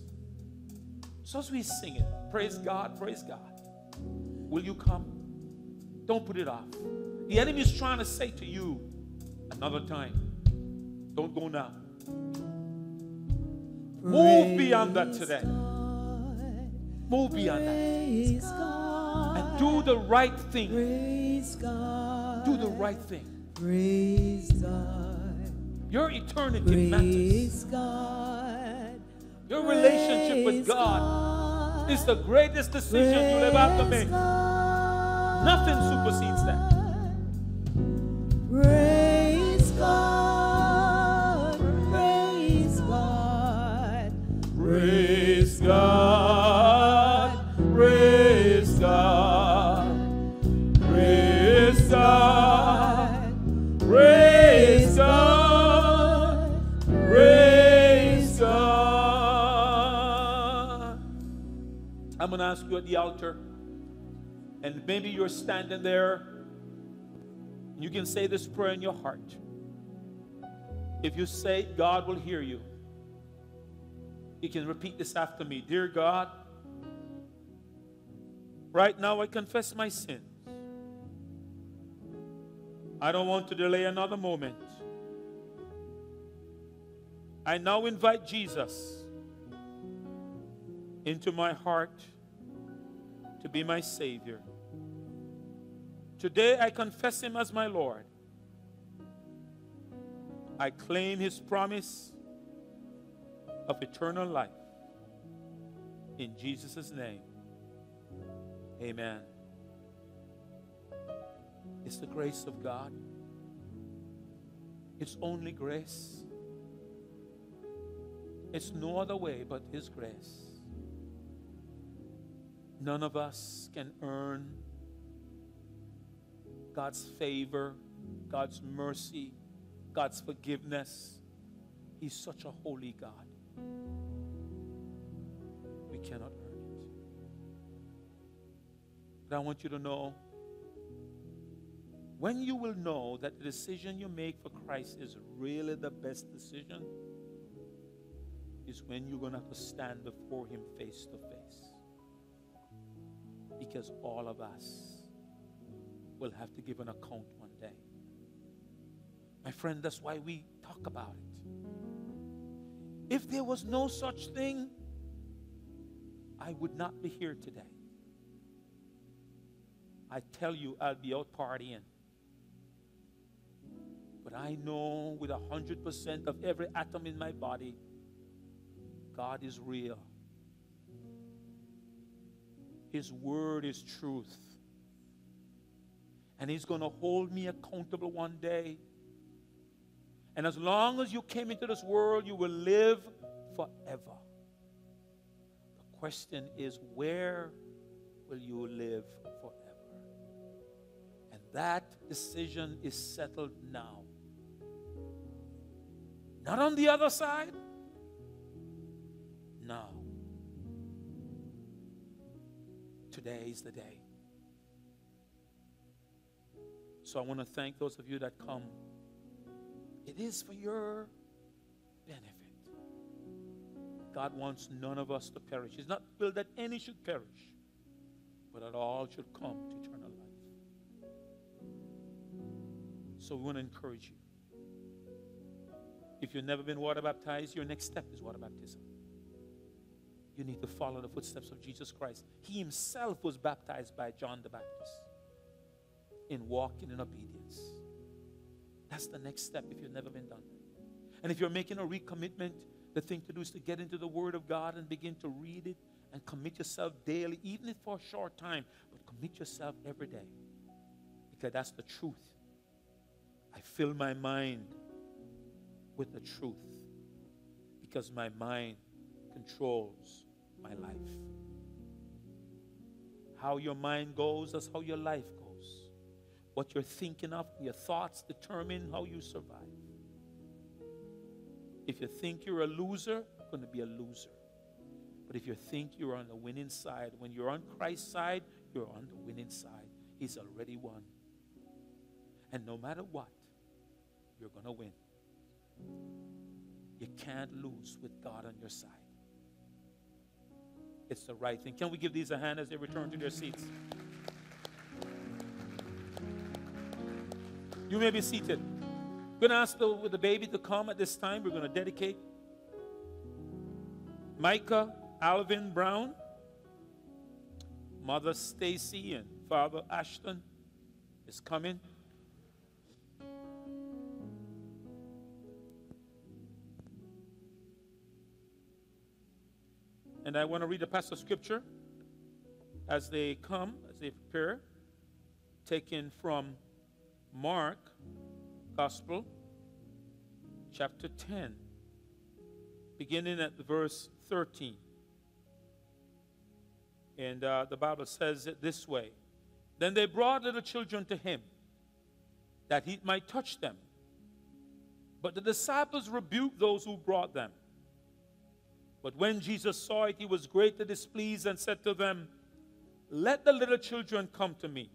Speaker 14: So as we sing it, praise God, praise God. Will you come? Don't put it off. The enemy is trying to say to you another time, don't go now. Move beyond that today. Move beyond that. And do the right thing. Praise God. Do the right thing.
Speaker 1: Praise God.
Speaker 14: Your eternity matters.
Speaker 1: God.
Speaker 14: Your relationship with God is the greatest decision you'll ever have to make. Nothing supersedes that. Ask you at the altar, and maybe you're standing there. You can say this prayer in your heart. If you say God will hear you. You can repeat this after me Dear God, right now I confess my sins. I don't want to delay another moment. I now invite Jesus into my heart to be my Savior. Today I confess Him as my Lord. I claim His promise of eternal life. In Jesus' name, amen. It's the grace of God, it's only grace. It's no other way but His grace. None of us can earn God's favor, God's mercy, God's forgiveness. He's such a holy God. We cannot earn it. But I want you to know when you will know that the decision you make for Christ is really the best decision, is when you're going to have to stand before Him face to face. Because all of us will have to give an account one day. My friend, that's why we talk about it. If there was no such thing, I would not be here today. I tell you, I'll be out partying. But I know with a hundred percent of every atom in my body, God is real. His word is truth. And He's going to hold me accountable one day. And as long as you came into this world, you will live forever. The question is, where will you live forever? And that decision is settled now. Not on the other side. Now. Today is the day. So I want to thank those of you that come. It is for your benefit. God wants none of us to perish. He's not will that any should perish, but that all should come to eternal life. So we want to encourage you. If you've never been water baptized, your next step is water baptism. You need to follow the footsteps of Jesus Christ. He himself was baptized by John the Baptist in walking in obedience. That's the next step if you've never been done. And if you're making a recommitment, the thing to do is to get into the Word of God and begin to read it and commit yourself daily, even if for a short time, but commit yourself every day. Because that's the truth. I fill my mind with the truth because my mind controls my life. How your mind goes, that's how your life goes. What you're thinking of, your thoughts determine how you survive. If you think you're a loser, you're going to be a loser. But if you think you're on the winning side, when you're on Christ's side, you're on the winning side. He's already won. And no matter what, you're going to win. You can't lose with God on your side. It's the right thing. Can we give these a hand as they return to their seats? You may be seated. We're going to ask the, the baby to come at this time. We're going to dedicate Micah Alvin Brown, Mother Stacy, and Father Ashton is coming. And I want to read a passage of scripture as they come, as they prepare, taken from Mark Gospel, chapter 10, beginning at verse 13. And uh, the Bible says it this way Then they brought little children to him, that he might touch them. But the disciples rebuked those who brought them. But when Jesus saw it, he was greatly displeased and said to them, Let the little children come to me,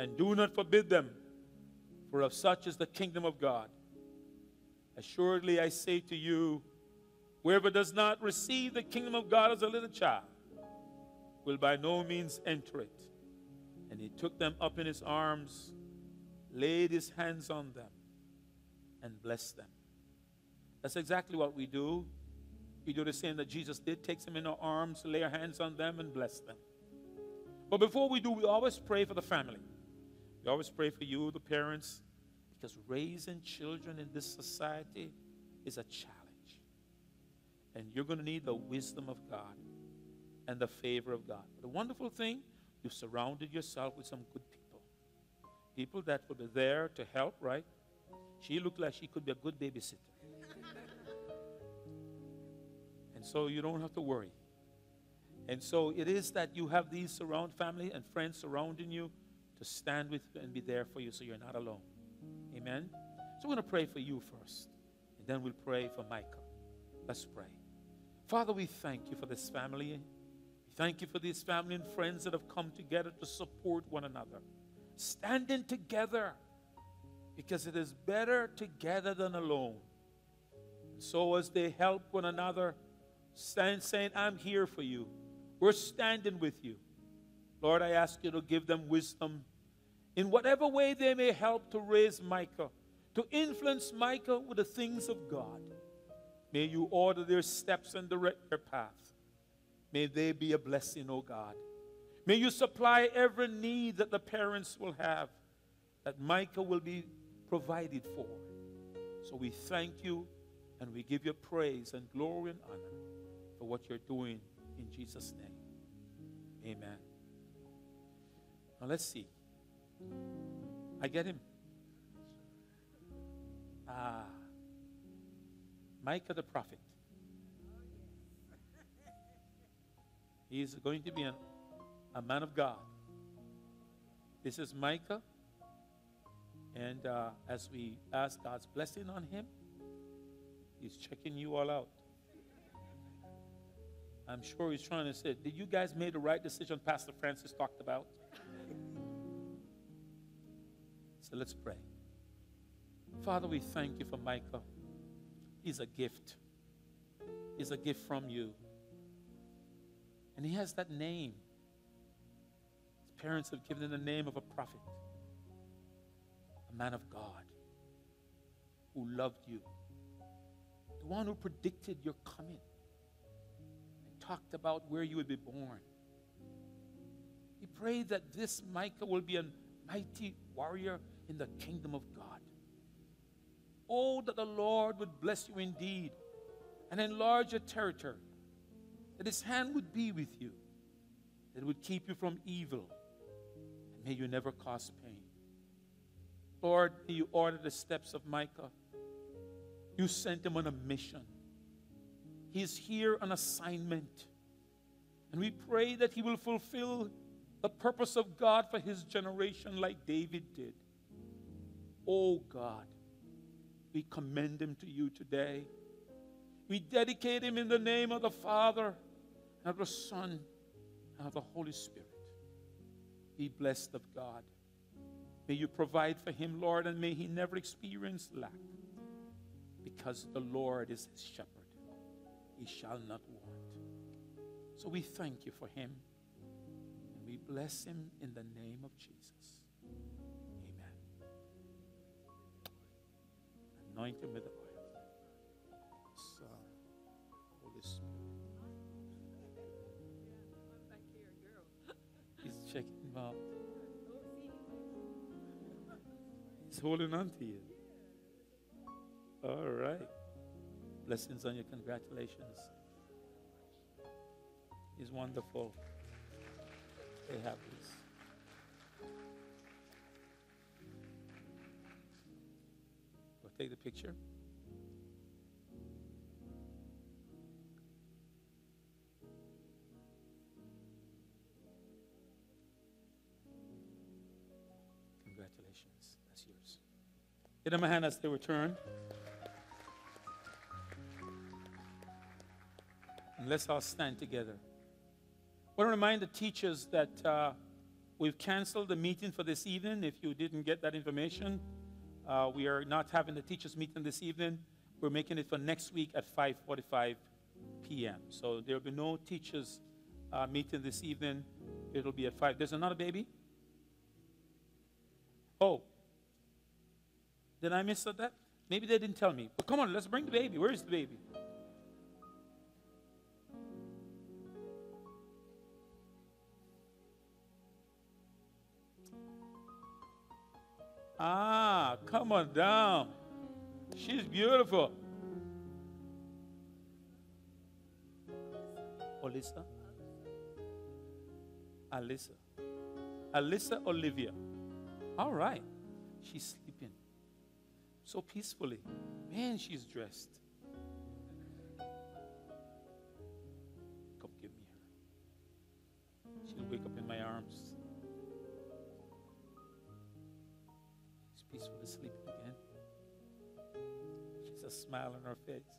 Speaker 14: and do not forbid them, for of such is the kingdom of God. Assuredly, I say to you, whoever does not receive the kingdom of God as a little child will by no means enter it. And he took them up in his arms, laid his hands on them, and blessed them. That's exactly what we do. We do the same that Jesus did takes them in our arms, lay our hands on them, and bless them. But before we do, we always pray for the family. We always pray for you, the parents, because raising children in this society is a challenge. And you're going to need the wisdom of God and the favor of God. The wonderful thing, you've surrounded yourself with some good people. People that will be there to help, right? She looked like she could be a good babysitter. And so you don't have to worry. And so it is that you have these surround family and friends surrounding you to stand with and be there for you so you're not alone. Amen. So we're going to pray for you first. And then we'll pray for Micah. Let's pray. Father, we thank you for this family. We Thank you for these family and friends that have come together to support one another. Standing together because it is better together than alone. And so as they help one another, stand saying, I'm here for you. We're standing with you. Lord, I ask you to give them wisdom in whatever way they may help to raise Micah, to influence Micah with the things of God. May you order their steps and direct their path. May they be a blessing, O oh God. May you supply every need that the parents will have, that Micah will be provided for. So we thank you and we give you praise and glory and honor for what you're doing in Jesus' name. Amen. Now let's see. I get him. Ah. Micah the prophet. He's going to be an, a man of God. This is Micah. And uh, as we ask God's blessing on him, he's checking you all out. I'm sure he's trying to say, Did you guys make the right decision Pastor Francis talked about? so let's pray. Father, we thank you for Micah. He's a gift. He's a gift from you. And he has that name. His parents have given him the name of a prophet, a man of God who loved you, the one who predicted your coming talked about where you would be born. He prayed that this Micah will be a mighty warrior in the kingdom of God. Oh, that the Lord would bless you indeed and enlarge your territory, that his hand would be with you, that it would keep you from evil, and may you never cause pain. Lord, you order the steps of Micah. You sent him on a mission. He is here on assignment. And we pray that he will fulfill the purpose of God for his generation like David did. Oh God, we commend him to you today. We dedicate him in the name of the Father, and of the Son, and of the Holy Spirit. Be blessed of God. May you provide for him, Lord, and may he never experience lack, because the Lord is his shepherd. He shall not want. So we thank you for him, and we bless him in the name of Jesus. Amen. Anoint him with the oil. Son, Holy Spirit. He's checking out. He's holding on to you. All right. Blessings on you. Congratulations. He's wonderful. Stay happy. take the picture? Congratulations. That's yours. Give them a hand as they return. And let's all stand together. I want to remind the teachers that uh, we've canceled the meeting for this evening. If you didn't get that information, uh, we are not having the teachers meeting this evening. We're making it for next week at 5:45 p.m. So there will be no teachers uh, meeting this evening. It'll be at five. There's another baby. Oh, did I miss that? Maybe they didn't tell me. But come on, let's bring the baby. Where is the baby? Ah, come on down. She's beautiful. Alyssa? Alyssa. Alyssa Olivia. All right. She's sleeping so peacefully. Man, she's dressed. Smile on her face.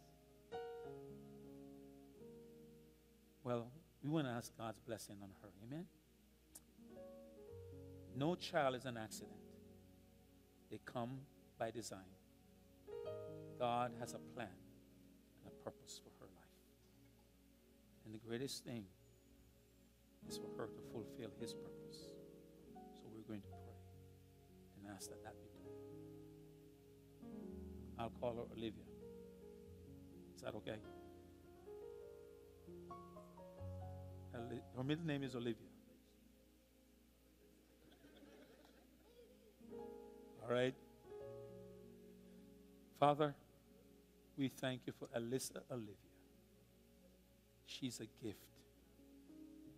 Speaker 14: Well, we want to ask God's blessing on her. Amen. No child is an accident. They come by design. God has a plan and a purpose for her life. And the greatest thing is for her to fulfill His purpose. So we're going to pray and ask that that be done. I'll call her Olivia. Is that okay? Her middle name is Olivia. All right. Father, we thank you for Alyssa Olivia. She's a gift.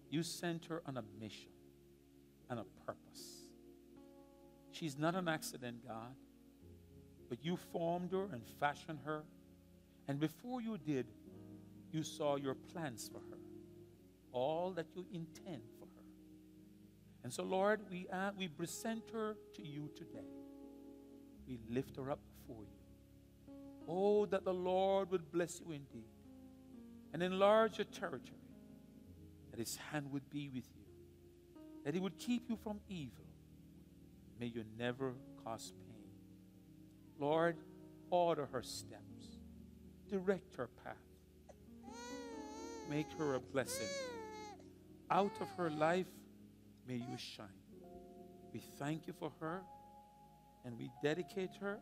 Speaker 14: You sent her on a mission and a purpose. She's not an accident, God, but you formed her and fashioned her. And before you did, you saw your plans for her, all that you intend for her. And so, Lord, we, uh, we present her to you today. We lift her up before you. Oh, that the Lord would bless you indeed and enlarge your territory, that his hand would be with you, that he would keep you from evil. May you never cause pain. Lord, order her steps, direct her path, make her a blessing. Out of her life, may you shine. We thank you for her. And we dedicate her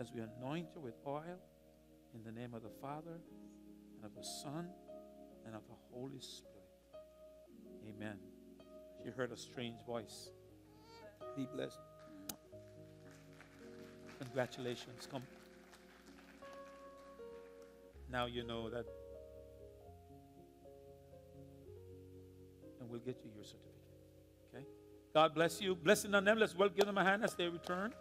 Speaker 14: as we anoint her with oil in the name of the Father and of the Son and of the Holy Spirit. Amen. She heard a strange voice. Be blessed. Congratulations. Come. Now you know that. And we'll get you your certificate. Okay? God bless you. Blessing on them. Let's well give them a hand as they return.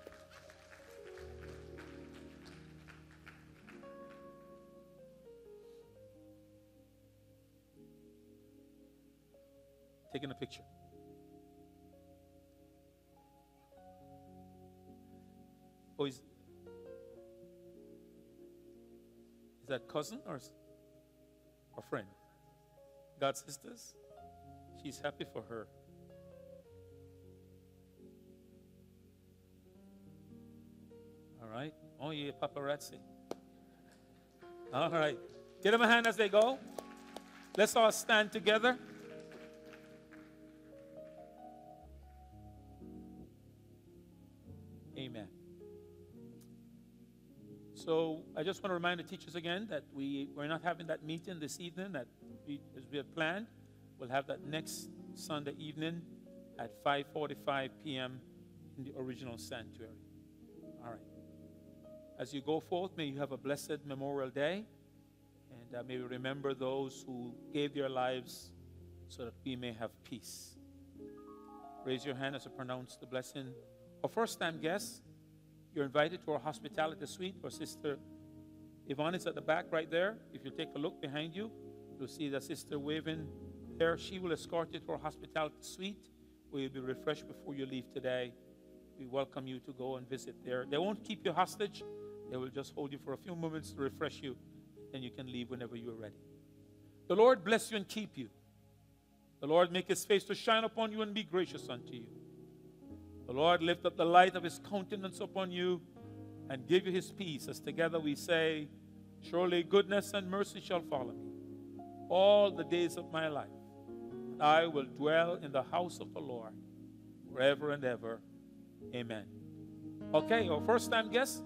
Speaker 14: taking a picture. Oh, is, that cousin or, or friend? God sisters? She's happy for her. All right. Oh, yeah, paparazzi. All right. Give them a hand as they go. Let's all stand together. So I just want to remind the teachers again that we, we're not having that meeting this evening that we, as we had planned. We'll have that next Sunday evening at 5.45 p.m. in the original sanctuary. All right. As you go forth, may you have a blessed Memorial Day. And uh, may we remember those who gave their lives so that we may have peace. Raise your hand as I pronounce the blessing. Our first time guests, you're invited to our hospitality suite. Our sister Yvonne is at the back right there. If you take a look behind you, you'll see the sister waving there. She will escort you to our hospitality suite where you'll be refreshed before you leave today. We welcome you to go and visit there. They won't keep you hostage, they will just hold you for a few moments to refresh you, and you can leave whenever you're ready. The Lord bless you and keep you. The Lord make his face to shine upon you and be gracious unto you. The Lord lift up the light of his countenance upon you and give you his peace as together we say, Surely goodness and mercy shall follow me all the days of my life. And I will dwell in the house of the Lord forever and ever. Amen. Okay, our first time guest,